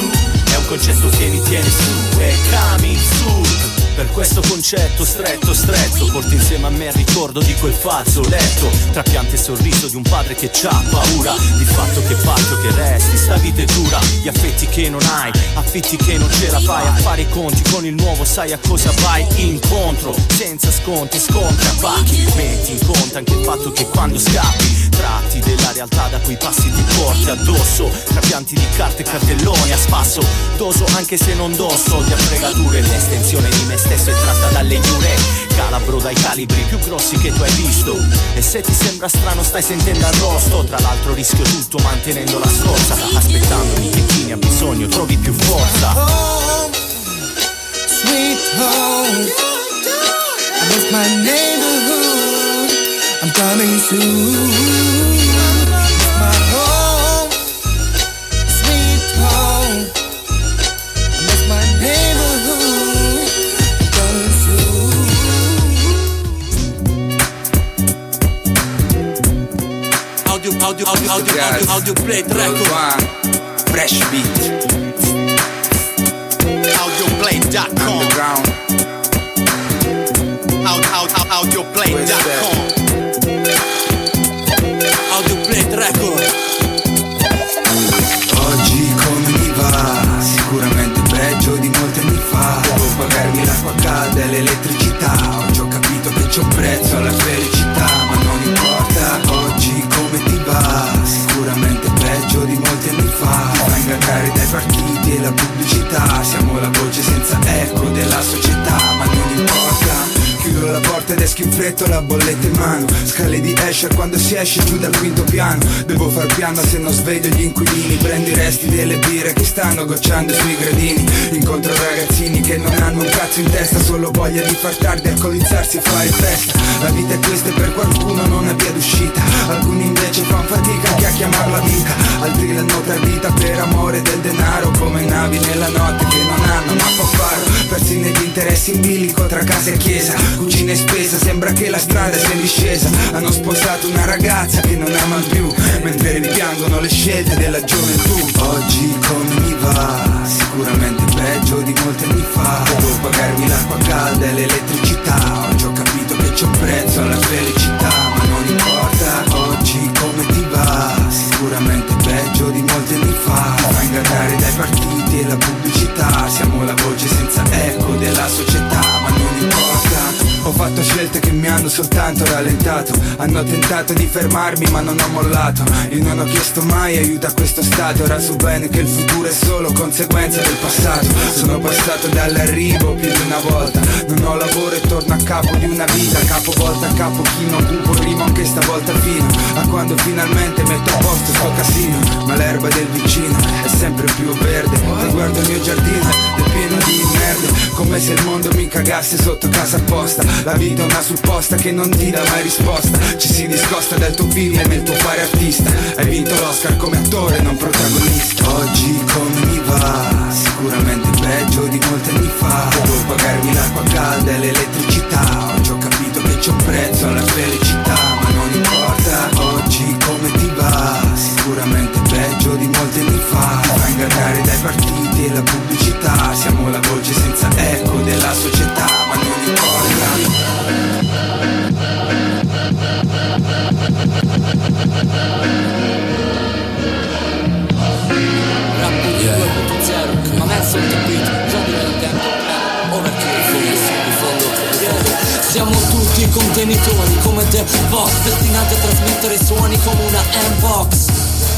È un concetto che mi tiene su E coming su per questo concetto stretto stretto Porto insieme a me il ricordo di quel fazzoletto Tra piante e sorriso di un padre che c'ha paura Di fatto che fatto che resti, sta vita è dura. Gli affetti che non hai, affitti che non ce la fai A fare i conti. Con il nuovo sai a cosa vai incontro Senza sconti, scontri a pacchi Metti in conto anche il fatto che quando scappi Tratti della realtà da cui passi ti porti addosso. Tra pianti di carte e cartelloni a spasso. Doso anche se non dosso di fregature L'estensione di me stesso è tratta dalle iure Calabro dai calibri più grossi che tu hai visto E se ti sembra strano stai sentendo arrosto Tra l'altro rischio tutto mantenendo la scorza Aspettandomi che chi ne ha bisogno trovi più forza
home, sweet home. I my neighborhood. I'm coming soon.
Audio, audio, audio, audio, audio, play record.
Fresh beat.
Audioplay.com Aud, aud, aud, Audioplay.com
Audio play record.
Oggi come mi va? Sicuramente peggio di molti anni fa. Devo pagarmi l'acqua calda e l'elettricità Oggi ho capito che c'è un prezzo alla felicità partiti e la pubblicità. Siamo la voce senza eco della società Ma non importa Chiudo la porta ed esco in fretta la bolletta in mano. Scale di Escher quando si esce giù dal quinto piano. Devo far piano se non sveglio gli inquilini. Prendo i resti delle birre che stanno gocciando sui gradini. Incontro ragazzini che non hanno un cazzo in testa Solo voglia di far tardi, alcolizzarsi e fare festa. La vita è questa e per qualcuno non è via d'uscita. Alcuni invece fan fatica anche a chiamarla vita. Altri l'hanno tradita per amore del denaro Come navi nella notte che non hanno mappa faro Persi negli interessi in bilico tra casa e chiesa E spesa, sembra che la strada sia in discesa. Hanno sposato una ragazza che non amano più. Mentre rimpiangono le scelte della gioventù. Oggi come mi va? Sicuramente peggio di molti anni fa. Devo pagarmi l'acqua calda e l'elettricità. Oggi ho capito che c'è un prezzo alla felicità Ma non importa. Oggi come ti va Sicuramente peggio di molti anni fa. Fa ingannare dai partiti e la pubblicità. Siamo la voce senza eco della società Ma non importa ho fatto scelte che mi hanno soltanto rallentato. Hanno tentato di fermarmi ma non ho mollato. Io non ho chiesto mai aiuto a questo stato. Ora so bene che il futuro è solo conseguenza del passato. Sono passato dall'arrivo più di una volta. Non ho lavoro e torno a capo di una vita. Capo volta a capo chino cupo rimo anche stavolta fino A quando finalmente metto a posto sto casino Ma l'erba del vicino è sempre più verde. E guardo il mio giardino è pieno di merde Come se il mondo mi cagasse sotto casa apposta. La vita è una supposta che non ti dà mai risposta. Ci si discosta dal tuo film e nel tuo fare artista. Hai vinto l'Oscar come attore, non protagonista. Oggi come mi va? Sicuramente peggio di molti anni fa. Devo pagarmi l'acqua calda e l'elettricità. Oggi ho capito che c'è un prezzo alla felicità come ti va Sicuramente peggio di molti anni fa. Fa ingannare dai partiti e la pubblicità. Siamo la voce senza eco della società Ma non importa.
Ma mezzo il contenitori come The Box Destinati a trasmettere suoni come una M-Box.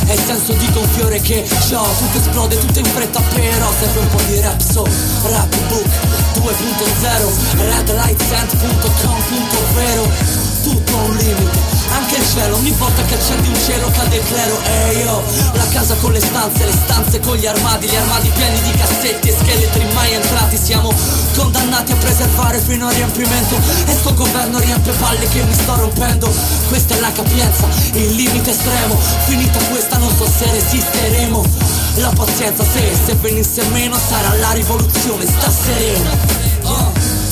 È il senso di gonfiore che ho Tutto esplode, tutto in fretta però Serve un po' di rap so. Rap book 2.0 Redlightsend.com.vero Tutto un limite. Anche il cielo, ogni volta che accendi un cielo cade il clero E io, la casa con le stanze, le stanze con gli armadi Gli armadi pieni di cassetti e scheletri mai entrati. Siamo condannati a preservare fino al riempimento. E sto governo riempie palle che mi sto rompendo. Questa è la capienza, il limite estremo. Finita questa non so se resisteremo. La pazienza se, se venisse meno sarà la rivoluzione, sta sereno Oh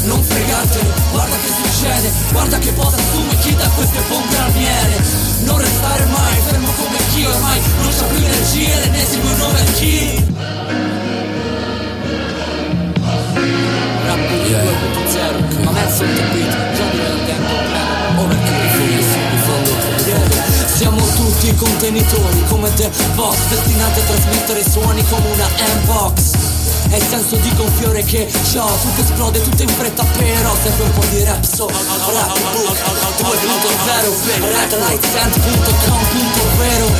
non fregatene, guarda che succede, guarda che cosa assume chi da queste bombe armiere. Non restare mai fermo come chi ormai non c'ha più energie, l'ennesimo nome è chi. Rap 2.0, ma mezzo il beat, giochi del tempo pieno, overkill, in fondo, in fondo. Siamo tutti contenitori come The Box Destinati a trasmettere suoni come una M-Box è il senso di gonfiore che ho Tutto esplode, tutto in fretta però Serve un po' di rap so. Rap book 2.0 Redlightsend.com.vero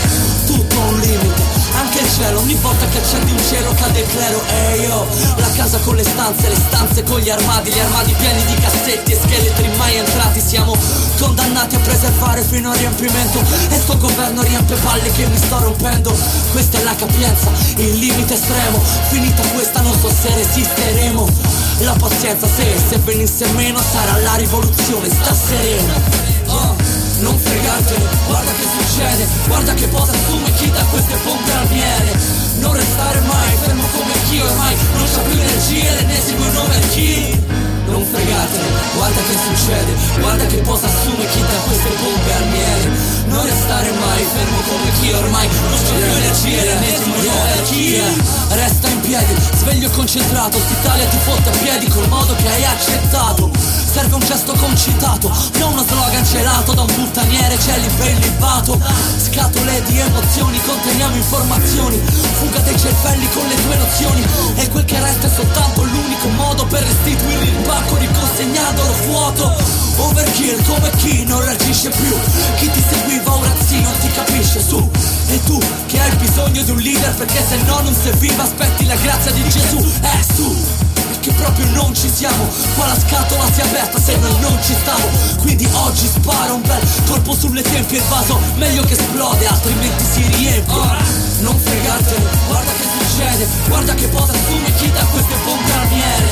Tutto un limite anche il cielo, ogni volta che accendi un cielo cade il clero. E io, la casa con le stanze, le stanze con gli armadi Gli armadi pieni di cassetti e scheletri mai entrati. Siamo condannati a preservare fino al riempimento. E sto governo riempie palle che mi sto rompendo. Questa è la capienza, il limite estremo. Finita questa non so se resisteremo. La pazienza se, se venisse meno sarà la rivoluzione, sta sereno Oh non fregartene, guarda che succede, guarda che cosa assume chi da queste pompe armiere. Non restare mai fermo come chi ormai non c'ha più energie, l'ennesimo nome è chi. Non fregatene, guarda che succede, guarda che cosa assume chi da queste pompe armiere. Non restare mai fermo come chi ormai non c'ha più l'ennesimo nome è chi. Resta in piedi, sveglio e concentrato, s'Italia ti fotte a piedi col modo che hai accettato. Serve un gesto concitato, non uno slogan celato da un puttaniere, cieli ben libato. Scatole di emozioni, conteniamo informazioni. Fuga dei cervelli con le tue nozioni. E quel che resta è soltanto l'unico modo per restituire il pacco di cose segnando lo vuoto Overkill come chi non reagisce più Chi ti seguiva ora sì non ti capisce su. E tu che hai bisogno di un leader perché se no non sei viva aspetti la grazia di Gesù. Eh su che proprio non ci siamo. Qua la scatola si è aperta se noi non ci stavo. Quindi oggi sparo un bel colpo sulle tempie Il vaso meglio che esplode altrimenti si riempie. Ora, non fregatene, guarda che succede Guarda che posa assume chi da queste bombe armiere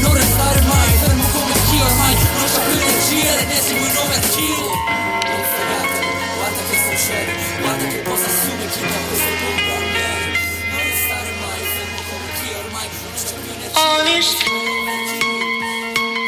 Non restare mai fermo come chi ormai Non c'ha più energie l'ennesimo in nome succede Guarda che posa assume chi da queste bombe armiere Non restare mai fermo come chi ormai Non c'ha più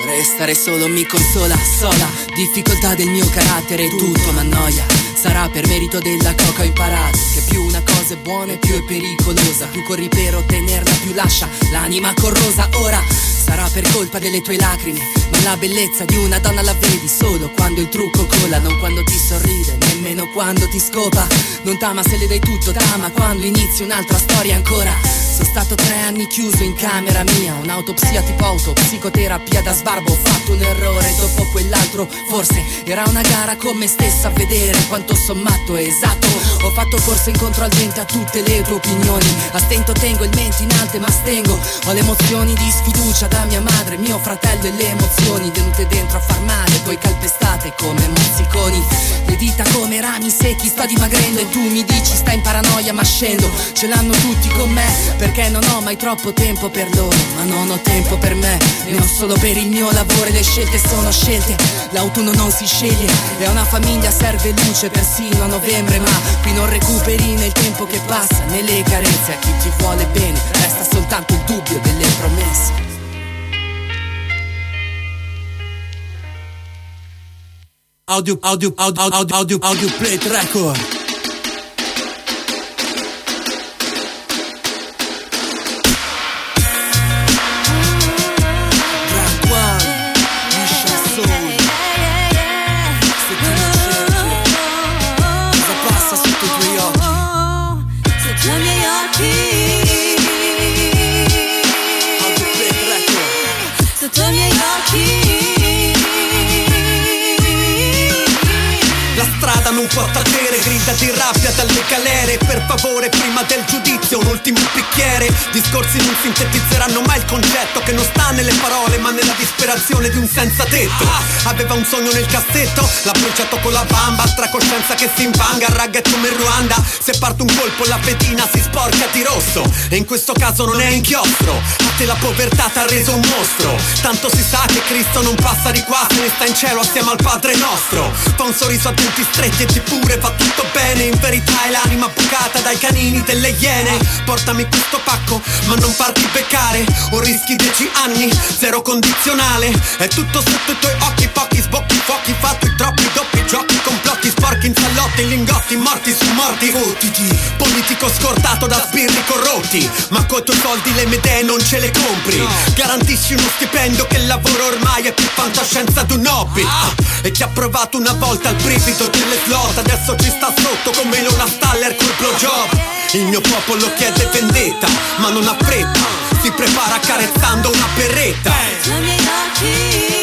Restare solo mi consola, sola. Difficoltà del mio carattere, tutto. m'annoia. Sarà per merito della coca ho imparato Che più una cosa è buona e più è pericolosa. Più corri per ottenerla più lascia l'anima corrosa. Ora sarà per colpa delle tue lacrime. Ma la bellezza di una donna la vedi solo quando il trucco cola Non quando ti sorride, nemmeno quando ti scopa. Non t'ama se le dai tutto, t'ama quando inizi un'altra storia ancora Sono stato tre anni chiuso in camera mia. Un'autopsia tipo auto, psicoterapia da sbarbo. Ho fatto un errore dopo quell'altro Forse era una gara con me stessa a vedere quanto sommato è esatto Ho fatto corsa incontro al vento a tutte le tue opinioni. A stento tengo il mente in alte ma stengo. Ho le emozioni di sfiducia da mia madre, mio fratello e le emozioni Venute dentro a far male, poi calpestate come mozziconi. Le dita come rami secchi, sto dimagrendo E tu mi dici stai in paranoia ma scendo. Ce l'hanno tutti con me perché non ho mai troppo tempo per loro Ma non ho tempo per me, ne ho solo per il mio lavoro E le scelte sono scelte, l'autunno non si sceglie E a una famiglia serve luce persino a novembre Ma qui non recuperi nel tempo che passa Nelle carezze a chi ti vuole bene Resta soltanto il dubbio delle promesse.
Audio, audio, audio, audio, audio, audio, play record.
Strada non può tacere, grida di rabbia dalle galere. Per favore prima del giudizio un ultimo bicchiere. Discorsi non sintetizzeranno mai il concetto Che non sta nelle parole ma nella disperazione di un senza tetto. Aveva un sogno nel cassetto, l'ha bruciato con la bamba Stra coscienza che si invanga, ragga è come in Ruanda. Se parte un colpo la pedina si sporca di rosso. E in questo caso non è inchiostro A te la povertà t'ha reso un mostro. Tanto si sa che Cristo non passa di qua Se ne sta in cielo assieme al Padre nostro. Fa un sorriso a denti stretti ti pure va tutto bene In verità è l'anima bucata dai canini delle iene. Portami questo pacco ma non farti beccare O rischi dieci anni, zero condizionale. È tutto sotto i tuoi occhi, pochi sbocchi, fuochi Fatti troppi doppi giochi, complotti sporchi in salotti Lingotti, morti su morti. Fottiti, politico scordato da sbirri corrotti Ma coi tuoi soldi le mie idee non ce le compri. Garantisci uno stipendio che il lavoro ormai è più fantascienza d'un hobby. E chi ha provato una volta il brivido delle slot Adesso ci sta sotto come Ilona Staller col blowjob. Il mio popolo chiede vendetta ma non ha fretta. Si prepara accarezzando una berretta.
Sotto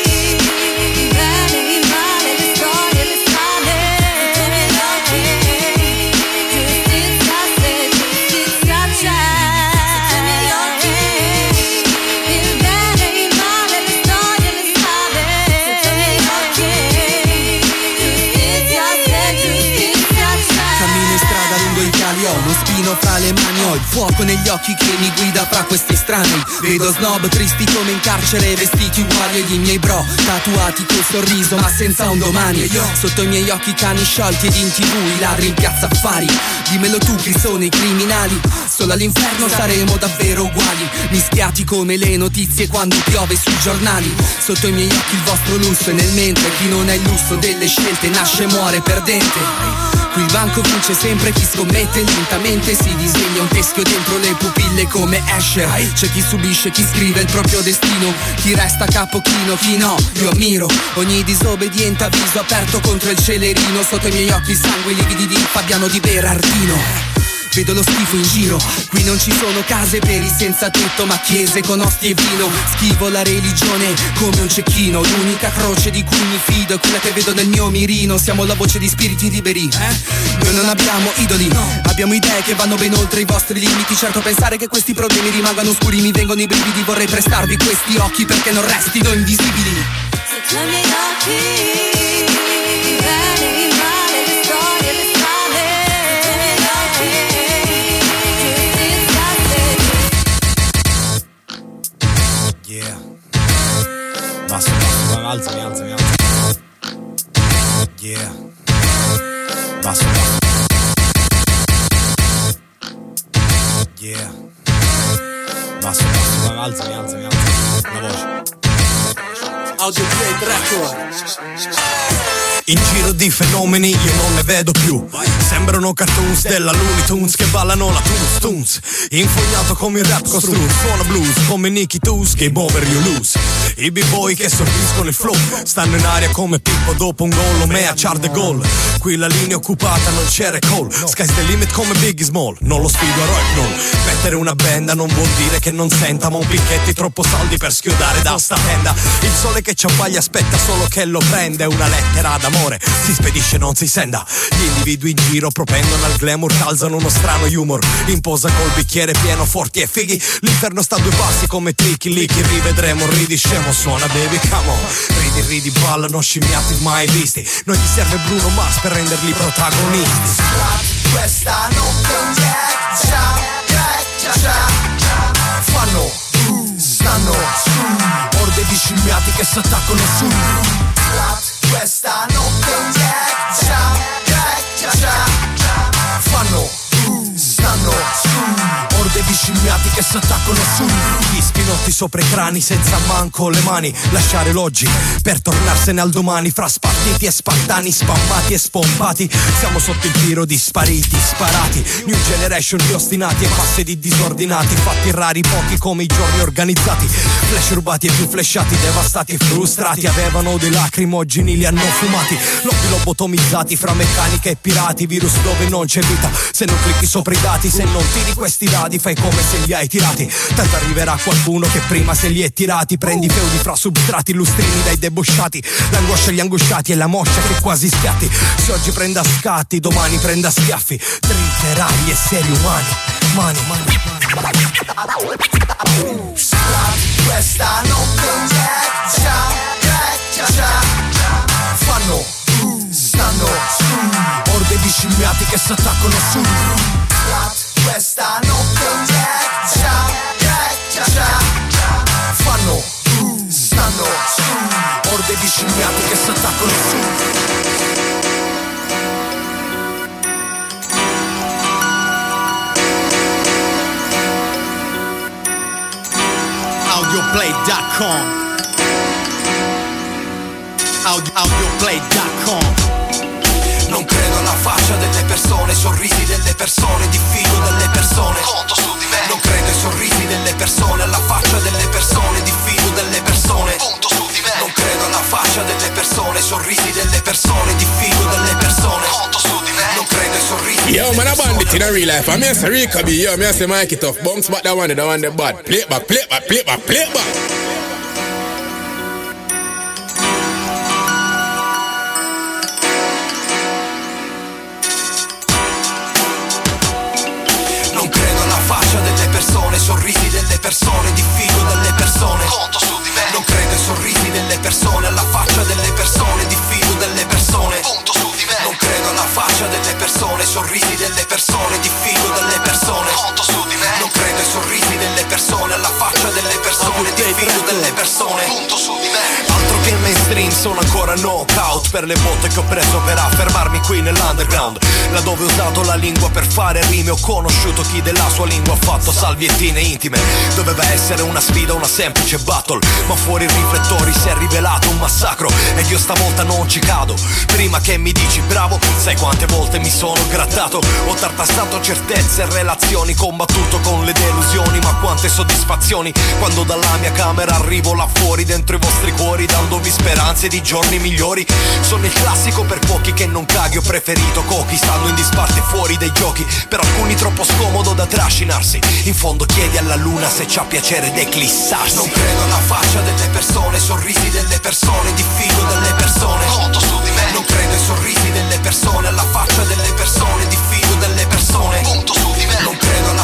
fra le mani Ho il fuoco negli occhi che mi guida fra questi strani. Vedo snob tristi come in carcere, vestiti uguali agli miei bro. Tatuati col sorriso ma senza un domani. Sotto i miei occhi cani sciolti ed in tv i ladri in piazza affari. Dimmelo tu chi sono i criminali. Solo all'inferno saremo davvero uguali. Mischiati come le notizie quando piove sui giornali. Sotto i miei occhi il vostro lusso e nel mentre chi non ha il lusso delle scelte nasce e muore perdente Qui banco vince sempre chi scommette Lentamente si disegna un teschio dentro le pupille come Escher C'è chi subisce, chi scrive il proprio destino Chi resta capo chino, chi no, io ammiro. Ogni disobbediente a viso aperto contro il celerino Sotto i miei occhi sangue lividi di Fabiano di Berardino Vedo lo schifo in giro. Qui non ci sono case per i senza tetto Ma chiese con osti e vino. Schivo la religione come un cecchino. L'unica croce di cui mi fido È quella che vedo nel mio mirino. Siamo la voce di spiriti liberi. Eh? Noi non abbiamo idoli. Abbiamo idee che vanno ben oltre i vostri limiti. Certo pensare che questi problemi rimangano oscuri. Mi vengono i brividi. Vorrei prestarvi questi occhi Perché non restino invisibili.
Se chiami occhi,
alzami, alzami, alzami. Yeah. Basta, basta. Yeah. Basta, basta, alzami, alzami, alzami. La voce.
Audio Play Record.
In giro di fenomeni io non ne vedo più Sembrano cartoons della Looney Tunes Che ballano la Tunes Tunes Infognato come il rap costruito Suona blues come Nicky Tunes Game over you lose I b-boy che sorbiscono il flow Stanno in aria come Pippo dopo un gol O mea char de gol Qui la linea occupata non c'è recall Sky's the limit come Biggie Small. Non lo sfido a rock Mettere una benda non vuol dire che non senta Ma un picchetti troppo soldi per schiodare da sta tenda. Il sole che ci abbaglia aspetta solo che lo prende Una lettera d'amore. Si spedisce non si senda. Gli individui in giro propendono al glamour Calzano uno strano humor. In posa col bicchiere pieno forti e fighi. L'inferno sta a due passi come tricky lì Che rivedremo ridi scemo suona baby come on. Ridi ridi ballano scimmiati mai visti. Non gli serve Bruno Mars per renderli protagonisti.
Questa notte un ghiaccia, ghiaccia
Fanno, stanno su. Orde di scimmiati che s'attaccano su.
Questa notte un ghiaccia, ghiaccia
Fanno, stanno su Orde di scimmiati che s'attaccano su. Gli spinotti sopra i crani senza manco le mani. Lasciare l'oggi per tornarsene al domani. Fra spartiti e spartani, spammati e spompati. Siamo sotto il tiro di spariti, sparati. New generation di ostinati e masse di disordinati. Fatti rari, pochi come i giorni organizzati. Flash rubati e più flashati, devastati e frustrati. Avevano dei lacrimogeni, li hanno fumati. Lobby lobotomizzati fra meccanica e pirati. Virus dove non c'è vita. Se non clicchi sopra i dati, se non tiri questi dadi Fai come se li hai tirati. Tanto arriverà qualcuno che prima se li è tirati. Prendi feudi fra substrati, lustrini dai debosciati. L'angoscia agli angosciati e la moscia che quasi schiatti. Se oggi prenda scatti, domani prenda schiaffi. Tritterà gli esseri umani. Mani, mani, mani
Questa notte un ghiaccia, ghiaccia
Fanno, stanno su. Orde di scimmiati che s'attaccano su
Questa notte un ghiaccia, ghiaccia
Fanno, stanno su Orde di scimmiati che s'attaccano su.
Audioplay.com Audio, audioplay.com
Non credo alla faccia delle persone, sorrisi delle persone, diffido delle persone. Conto su di me. Non credo ai sorrisi delle persone, alla faccia delle persone, diffido delle persone. Conto su di me. Non credo alla faccia delle persone, sorrisi delle persone, diffido delle persone. Conto su di me. Non credo ai sorrisi
Yo, man, a bandit in a real life. I say Rika B. Yo, me I say Mike it off. Bounce back that one, the one the bad. Play back, play back, play back, play back.
Ancora knockout per le botte che ho preso per affermarmi qui nell'underground. Laddove ho usato la lingua per fare rime, ho conosciuto chi della sua lingua ha fatto salviettine intime. Doveva essere una sfida, una semplice battle, ma fuori i riflettori si è rivelato un massacro. Ed io stavolta non ci cado. Prima che mi dici bravo, sai quante volte mi sono grattato. Ho tartassato certezze e relazioni, combattuto con le delusioni, ma quante soddisfazioni Quando dalla mia camera arrivo là fuori Dentro i vostri cuori dandovi speranze di giorni migliori. Sono il classico per pochi che non caghi Ho preferito cochi stando in disparte fuori dai giochi. Per alcuni troppo scomodo da trascinarsi. In fondo chiedi alla luna se c'ha piacere declissarsi. Non credo alla faccia delle persone Sorrisi delle persone, diffido delle persone. Conto su di me. Non credo ai sorrisi delle persone Alla faccia delle persone, diffido delle persone. Conto su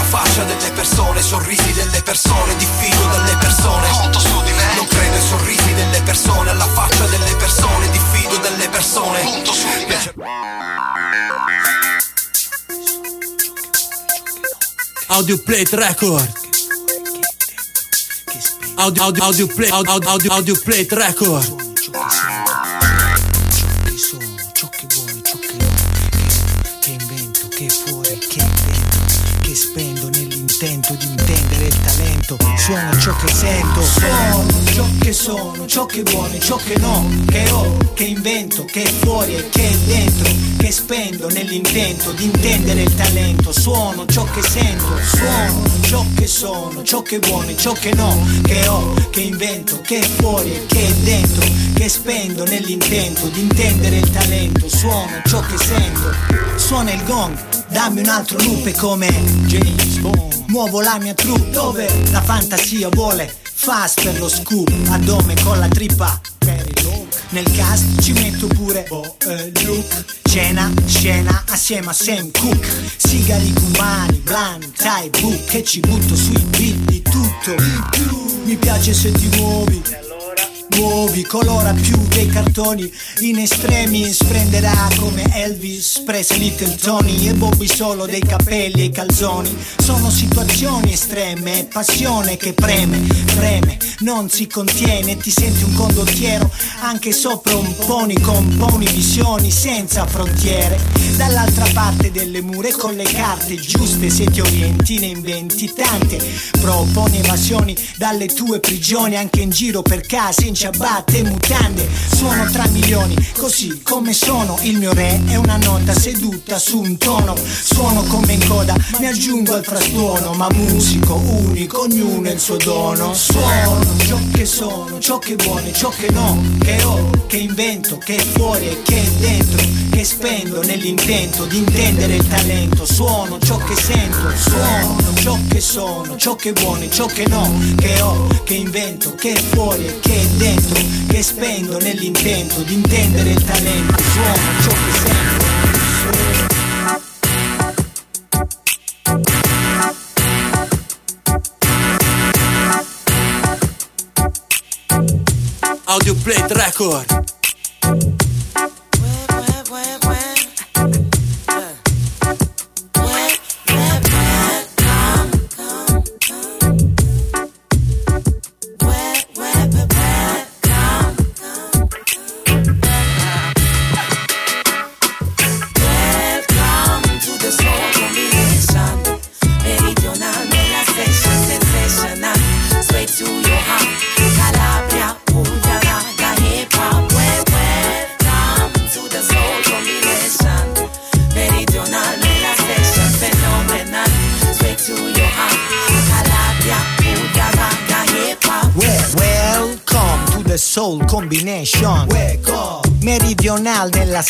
faccia delle persone Sorrisi delle persone, diffido delle persone. Conto su di me. Non credo ai sorrisi delle persone Alla faccia delle persone, diffido delle persone. Conto su di me.
Audio Plate Record. Audio, audio, audio, play, audio, audio, audio, audio Plate Record.
che invento, che fuori, che invento, che spendo nell'intento di intendere il talento. Suono ciò che sento, sono ciò che sono, ciò che vuole, ciò che no, che ho, che invento, che è fuori e che è dentro, che spendo nell'intento di intendere il talento. Suono ciò che sento, suono ciò che sono, ciò che vuole, ciò che no, che ho, che invento, che è fuori e che è dentro, che spendo nell'intento di intendere il talento. Suono ciò che sento, suona il gong, dammi un altro è come? James Bond. Muovo la mia troupe dove la fantasia vuole fast per lo scoop, addome con la trippa. Per il look. Nel cast ci metto pure Bo eh, Luke. Cena, scena assieme a Sam Cook Sigari cumani, blan, tai, book. Che ci butto sui beat di tutto. Mi piace se ti muovi Muovi, colora più dei cartoni. In estremi splenderà come Elvis Presley, Little Tony E Bobby solo dei capelli e calzoni. Sono situazioni estreme Passione che preme, preme. Non si contiene, ti senti un condottiero Anche sopra un pony componi visioni senza frontiere. Dall'altra parte delle mura con le carte giuste Se ti orienti ne inventi tante. Proponi evasioni dalle tue prigioni Anche in giro per casa in ciabatte e mutande Suono tra milioni. Così come sono Il mio re è una nota seduta su un tono. Suono come in coda, mi aggiungo al frastuono Ma musico unico, ognuno ha il suo dono. Suono ciò che sono, ciò che vuole, ciò che no Che ho, che invento, che è fuori e che è dentro Che spendo nell'intento di intendere il talento. Suono ciò che sento, suono ciò che sono, ciò che vuole, ciò che no Che ho, che invento, che è fuori e che è dentro Che spendo nell'intento di intendere il talento Suono ciò che sento
Audio Plate Record.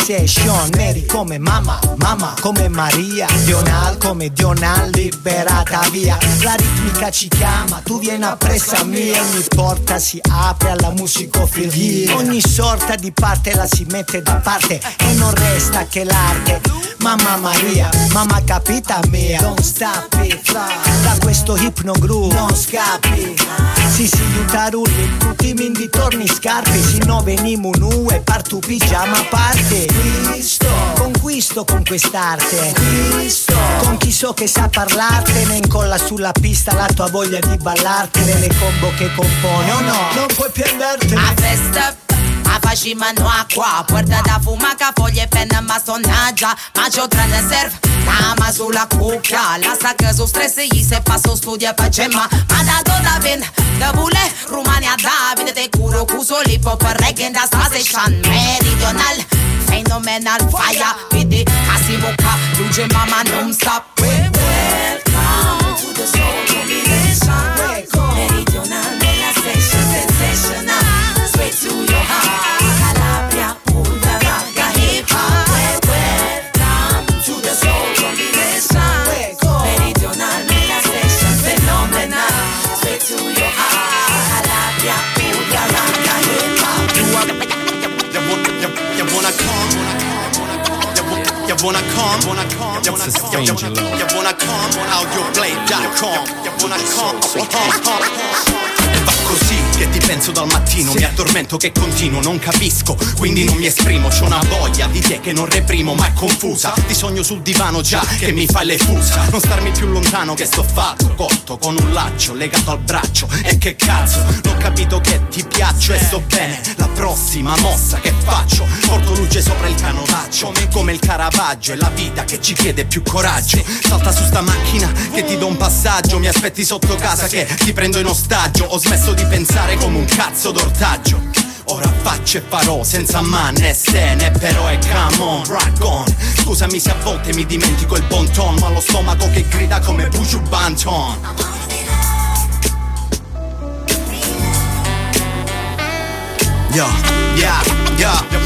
Session.
Mary come mamma, mamma come Maria. Dional come Dional, liberata via. La ritmica ci chiama, tu vieni appressa mia. Ogni porta si apre alla musicofilia. Ogni sorta di parte la si mette da parte e non resta che l'arte. Mamma Maria, mamma capita mia. It, fly. Da questo hypno groove non scappi. Si si aiutarulli, tutti mi inditorni scarpe. Si no veniamo nu e partu pigiama parte. Cristo, conquisto con quest'arte. Cristo, con chi so che sa parlartene. Incolla sulla pista la tua voglia di ballartene. Le combo che compone, o no? Non puoi più andartene.
A festa A facima no acqua Puerta da fumaca Foglie penna mastonaggia Maggio tranne serve. Cama sulla cucca Lasă că sus strese Ei se pasă studia pe gemma Ma. Da donna vin Da bule Rumania da Vine te curo cu solipo Per regenda sta session. Meridional Fenomenal fire Vede Casimuca Duce mama non stop Welcome to the soul combination
come, when I come, when I come, when come, when I come, when I come, when I come, come, come, come, che ti penso dal mattino Mi addormento che continuo, non capisco Quindi non mi esprimo, c'ho una voglia di te che non reprimo ma è confusa Ti sogno sul divano già che mi fai le fusa Non starmi più lontano che sto fatto Cotto con un laccio legato al braccio E che cazzo, l'ho capito che ti piaccio e sto bene La prossima mossa che faccio Porto luce sopra il canovaccio Come il Caravaggio è la vita che ci chiede più coraggio Salta su sta macchina che ti do un passaggio Mi aspetti sotto casa che ti prendo in ostaggio Ho smesso di pensare come un cazzo d'ortaggio. Ora faccio e farò senza ma né se né però e come on, rock on. Scusami se a volte mi dimentico il bon ton Ma lo stomaco che grida come Buju Banton. Yo, yeah, yeah.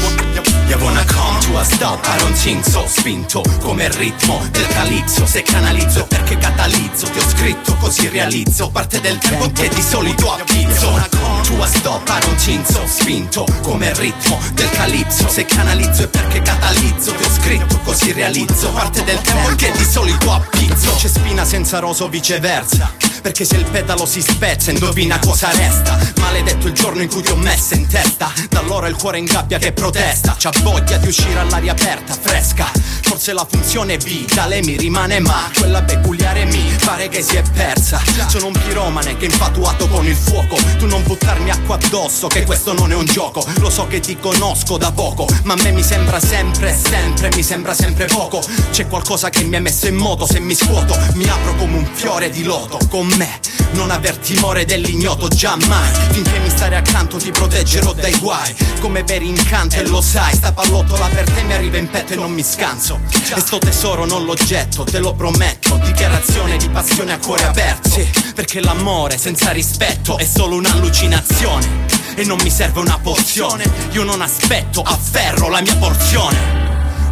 You wanna come to a stop, I don't think so. Spinto come il ritmo del calizzo. Se canalizzo perché catalizzo. Ti ho scritto così realizzo. Parte del tempo che di solito appizzo Wanna come to a stop, I don't think so. Spinto come il ritmo del calizzo. Se canalizzo è perché catalizzo. Ti ho scritto così realizzo. Parte del tempo che di solito appizzo C'è spina senza roso viceversa. Perché se il petalo si spezza indovina cosa resta. Maledetto il giorno in cui ti ho messa in testa. Da allora il cuore in gabbia che protesta. C'ha voglia di uscire all'aria aperta, fresca Forse la funzione vitale mi rimane ma Quella peculiare mi pare che si è persa. Sono un piromane che è infatuato con il fuoco. Tu non buttarmi acqua addosso che questo non è un gioco. Lo so che ti conosco da poco Ma a me mi sembra sempre, sempre, mi sembra sempre poco. C'è qualcosa che mi ha messo in moto Se mi scuoto mi apro come un fiore di loto. Con me non aver timore dell'ignoto giammai Finché mi stare accanto ti proteggerò dai guai. Come per incanto e lo sai Sta pallottola per te mi arriva in petto e non mi scanso E sto tesoro non lo getto, te lo prometto. Dichiarazione di passione a cuore aperto. Sì, perché l'amore senza rispetto è solo un'allucinazione. E non mi serve una pozione Io non aspetto, afferro la mia porzione.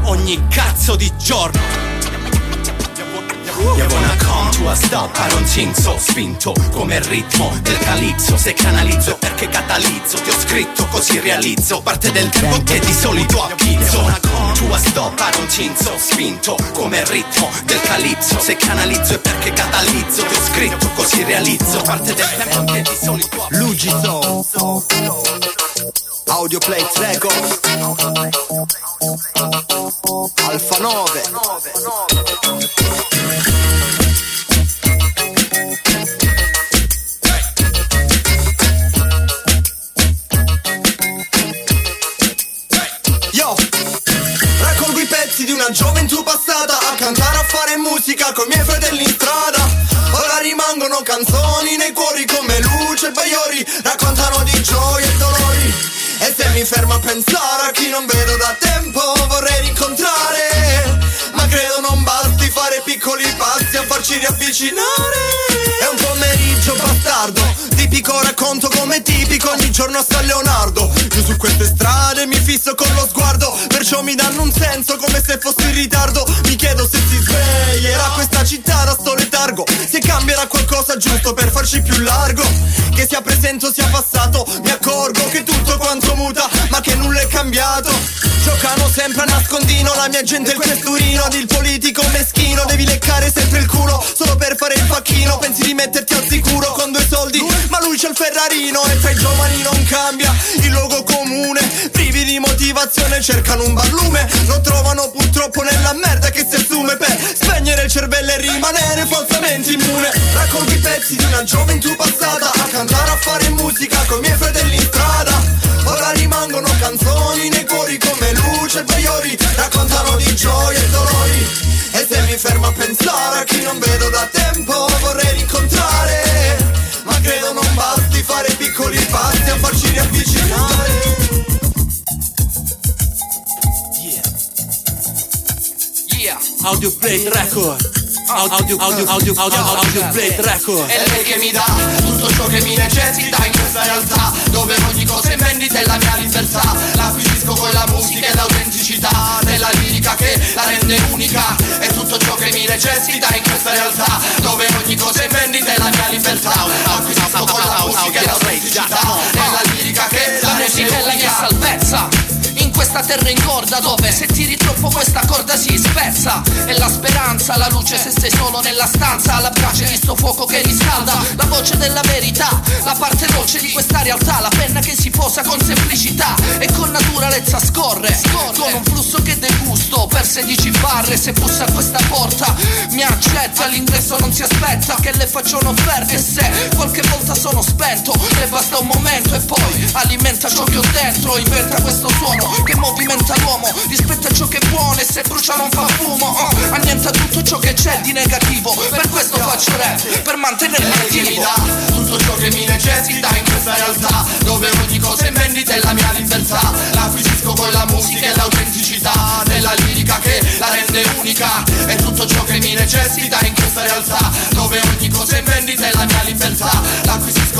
Ogni cazzo di giorno You wanna come to a stop, I don't think so. Spinto come il ritmo del calizzo Se canalizzo perché catalizzo Ti ho scritto così realizzo Parte del tempo che di solito appizzo You wanna come to a stop, I don't think so. Spinto come il ritmo del calizzo Se canalizzo è perché catalizzo Ti ho scritto così realizzo Parte del tempo che di solito appizzo
Lugito Audio Play Records Alfa 9 Yo. Raccolgo i pezzi di una gioventù passata A cantare, a fare musica con i miei fratelli in strada. Ora rimangono canzoni nei cuori come luce e baiori Raccontano di gioie e dolori E se mi fermo a pensare a chi non vedo da tempo Vorrei rincontrare. Ma credo non basti fare piccoli passi a farci riavvicinare. È un pomeriggio bastardo Tipico racconto come tipico. Ogni giorno a San Leonardo Giù su queste strade mi fisso con lo sguardo. Perciò mi danno un senso come se fossi in ritardo. Mi chiedo se si sveglierà questa città da sto letargo Se cambierà qualcosa giusto per farci più largo. Che sia presente o sia passato Mi accorgo che tutto cambiato. Giocano sempre a nascondino La mia gente è il questurino. Il politico meschino Devi leccare sempre il culo. Solo per fare il facchino Pensi di metterti al sicuro con due soldi. Ma lui c'ha il Ferrarino E tra i giovani non cambia Il logo comune. Privi di motivazione cercano un barlume. Lo trovano purtroppo nella merda che si assume Per spegnere il cervello e rimanere falsamente immune. Raccolgo i pezzi di una gioventù passata A cantare, a fare musica con i miei fratelli in strada Ora rimangono canzoni nei cuori come luce e baiori Raccontano di gioie e dolori. E se mi fermo a pensare a chi non vedo da tempo Vorrei rincontrare. Ma credo non basti fare piccoli passi a farci riavvicinare.
Audio Play Record. Audio, audio, audio, audio, audio Play Record.
È lei che mi dà tutto ciò che mi necessita in questa realtà Dove ogni cosa è in vendita è la mia libertà. La acquisisco con la musica e l'autenticità Della lirica che la rende unica. È tutto ciò che mi necessita in questa realtà Dove ogni cosa è in vendita è la mia libertà. Acquisisco con la musica e l'autenticità Della lirica che la rende
musica è la mia
unica.
salvezza questa terra incolta
corda dove se tiri troppo questa corda si spezza E la speranza, la luce se sei solo nella stanza. La brace di sto fuoco che riscalda La voce della verità, la parte dolce di questa realtà La penna che si posa con semplicità E con naturalezza scorre. Con un flusso che degusto per 16 barre Se bussa a questa porta mi accetta All'ingresso non si aspetta che le faccia un'offerta. E se qualche volta sono spento Le basta un momento e poi alimenta ciò che ho dentro Inventa questo suono che movimenta l'uomo Rispetta ciò che è buono e se brucia non fa fumo oh, Annienta tutto ciò che c'è di negativo Per questo faccio rap, per mantenere
dà tutto ciò che mi necessita in questa realtà Dove ogni cosa è in vendita è la mia libertà L'acquisisco con la musica e l'autenticità Della lirica che la rende unica È tutto ciò che mi necessita in questa realtà Dove ogni cosa è in vendita è la mia libertà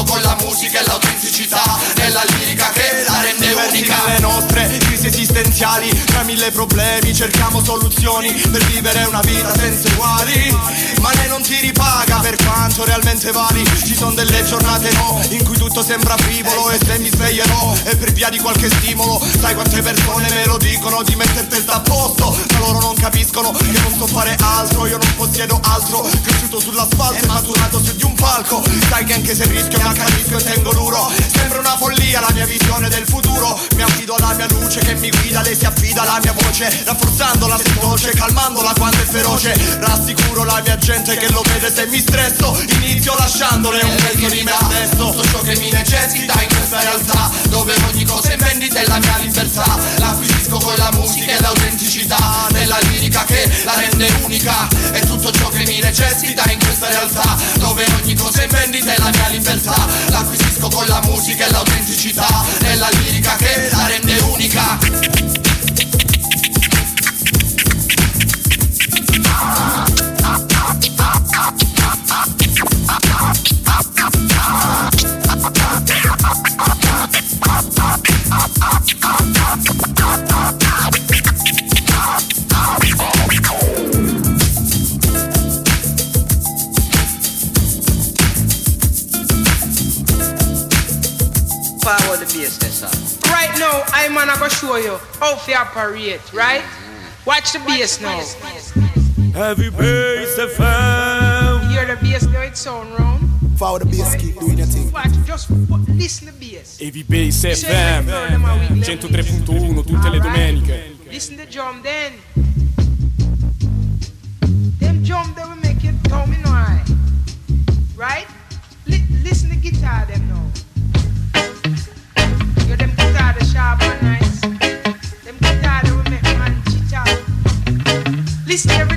L'acquisisco con la musica e l'autenticità Della lirica che la rende unica.
le nostre crisi esistenziali Tra mille problemi cerchiamo soluzioni Per vivere una vita senza uguali. Ma lei non ti ripaga per quanto realmente vali. Ci sono delle giornate no In cui tutto sembra frivolo E se mi sveglierò è per via di qualche stimolo. Sai quante persone me lo dicono Di mettere testa a posto Ma loro non capiscono che non so fare altro Io non possiedo altro. Cresciuto sull'asfalto e maturato su di un palco. Sai che anche se rischio mi accanisco e tengo duro Sembra una follia la mia visione del futuro. Mi affido alla mia luce che mi guida Lei si affida alla mia voce Rafforzandola se dolce Calmandola quando è feroce. Rassicuro la mia gente che lo vede se mi stresso. Inizio lasciandole un pezzo di me stesso
Tutto ciò che mi necessita in questa realtà Dove ogni cosa è vendita è la mia libertà. L'acquisisco con la musica e l'autenticità Della lirica che la rende unica. È tutto ciò che mi necessita in questa realtà Dove ogni cosa è vendita è la mia libertà L'acquisisco con la musica e l'autenticità Della lirica che la rende unica
Forward the bass there.
Right now, I'm gonna go show you how to operate, right? Watch the bass now.
Heavy bass FM.
Hear the bass now, it sound round.
Follow the bass, keep doing your thing.
Watch, just put, listen to the bass.
Heavy Bass FM 103.1 tutte le domeniche.
Listen to drum then. Them drum they will make you tell me no. Right? Li- listen to guitar them now. Them make man. Listen,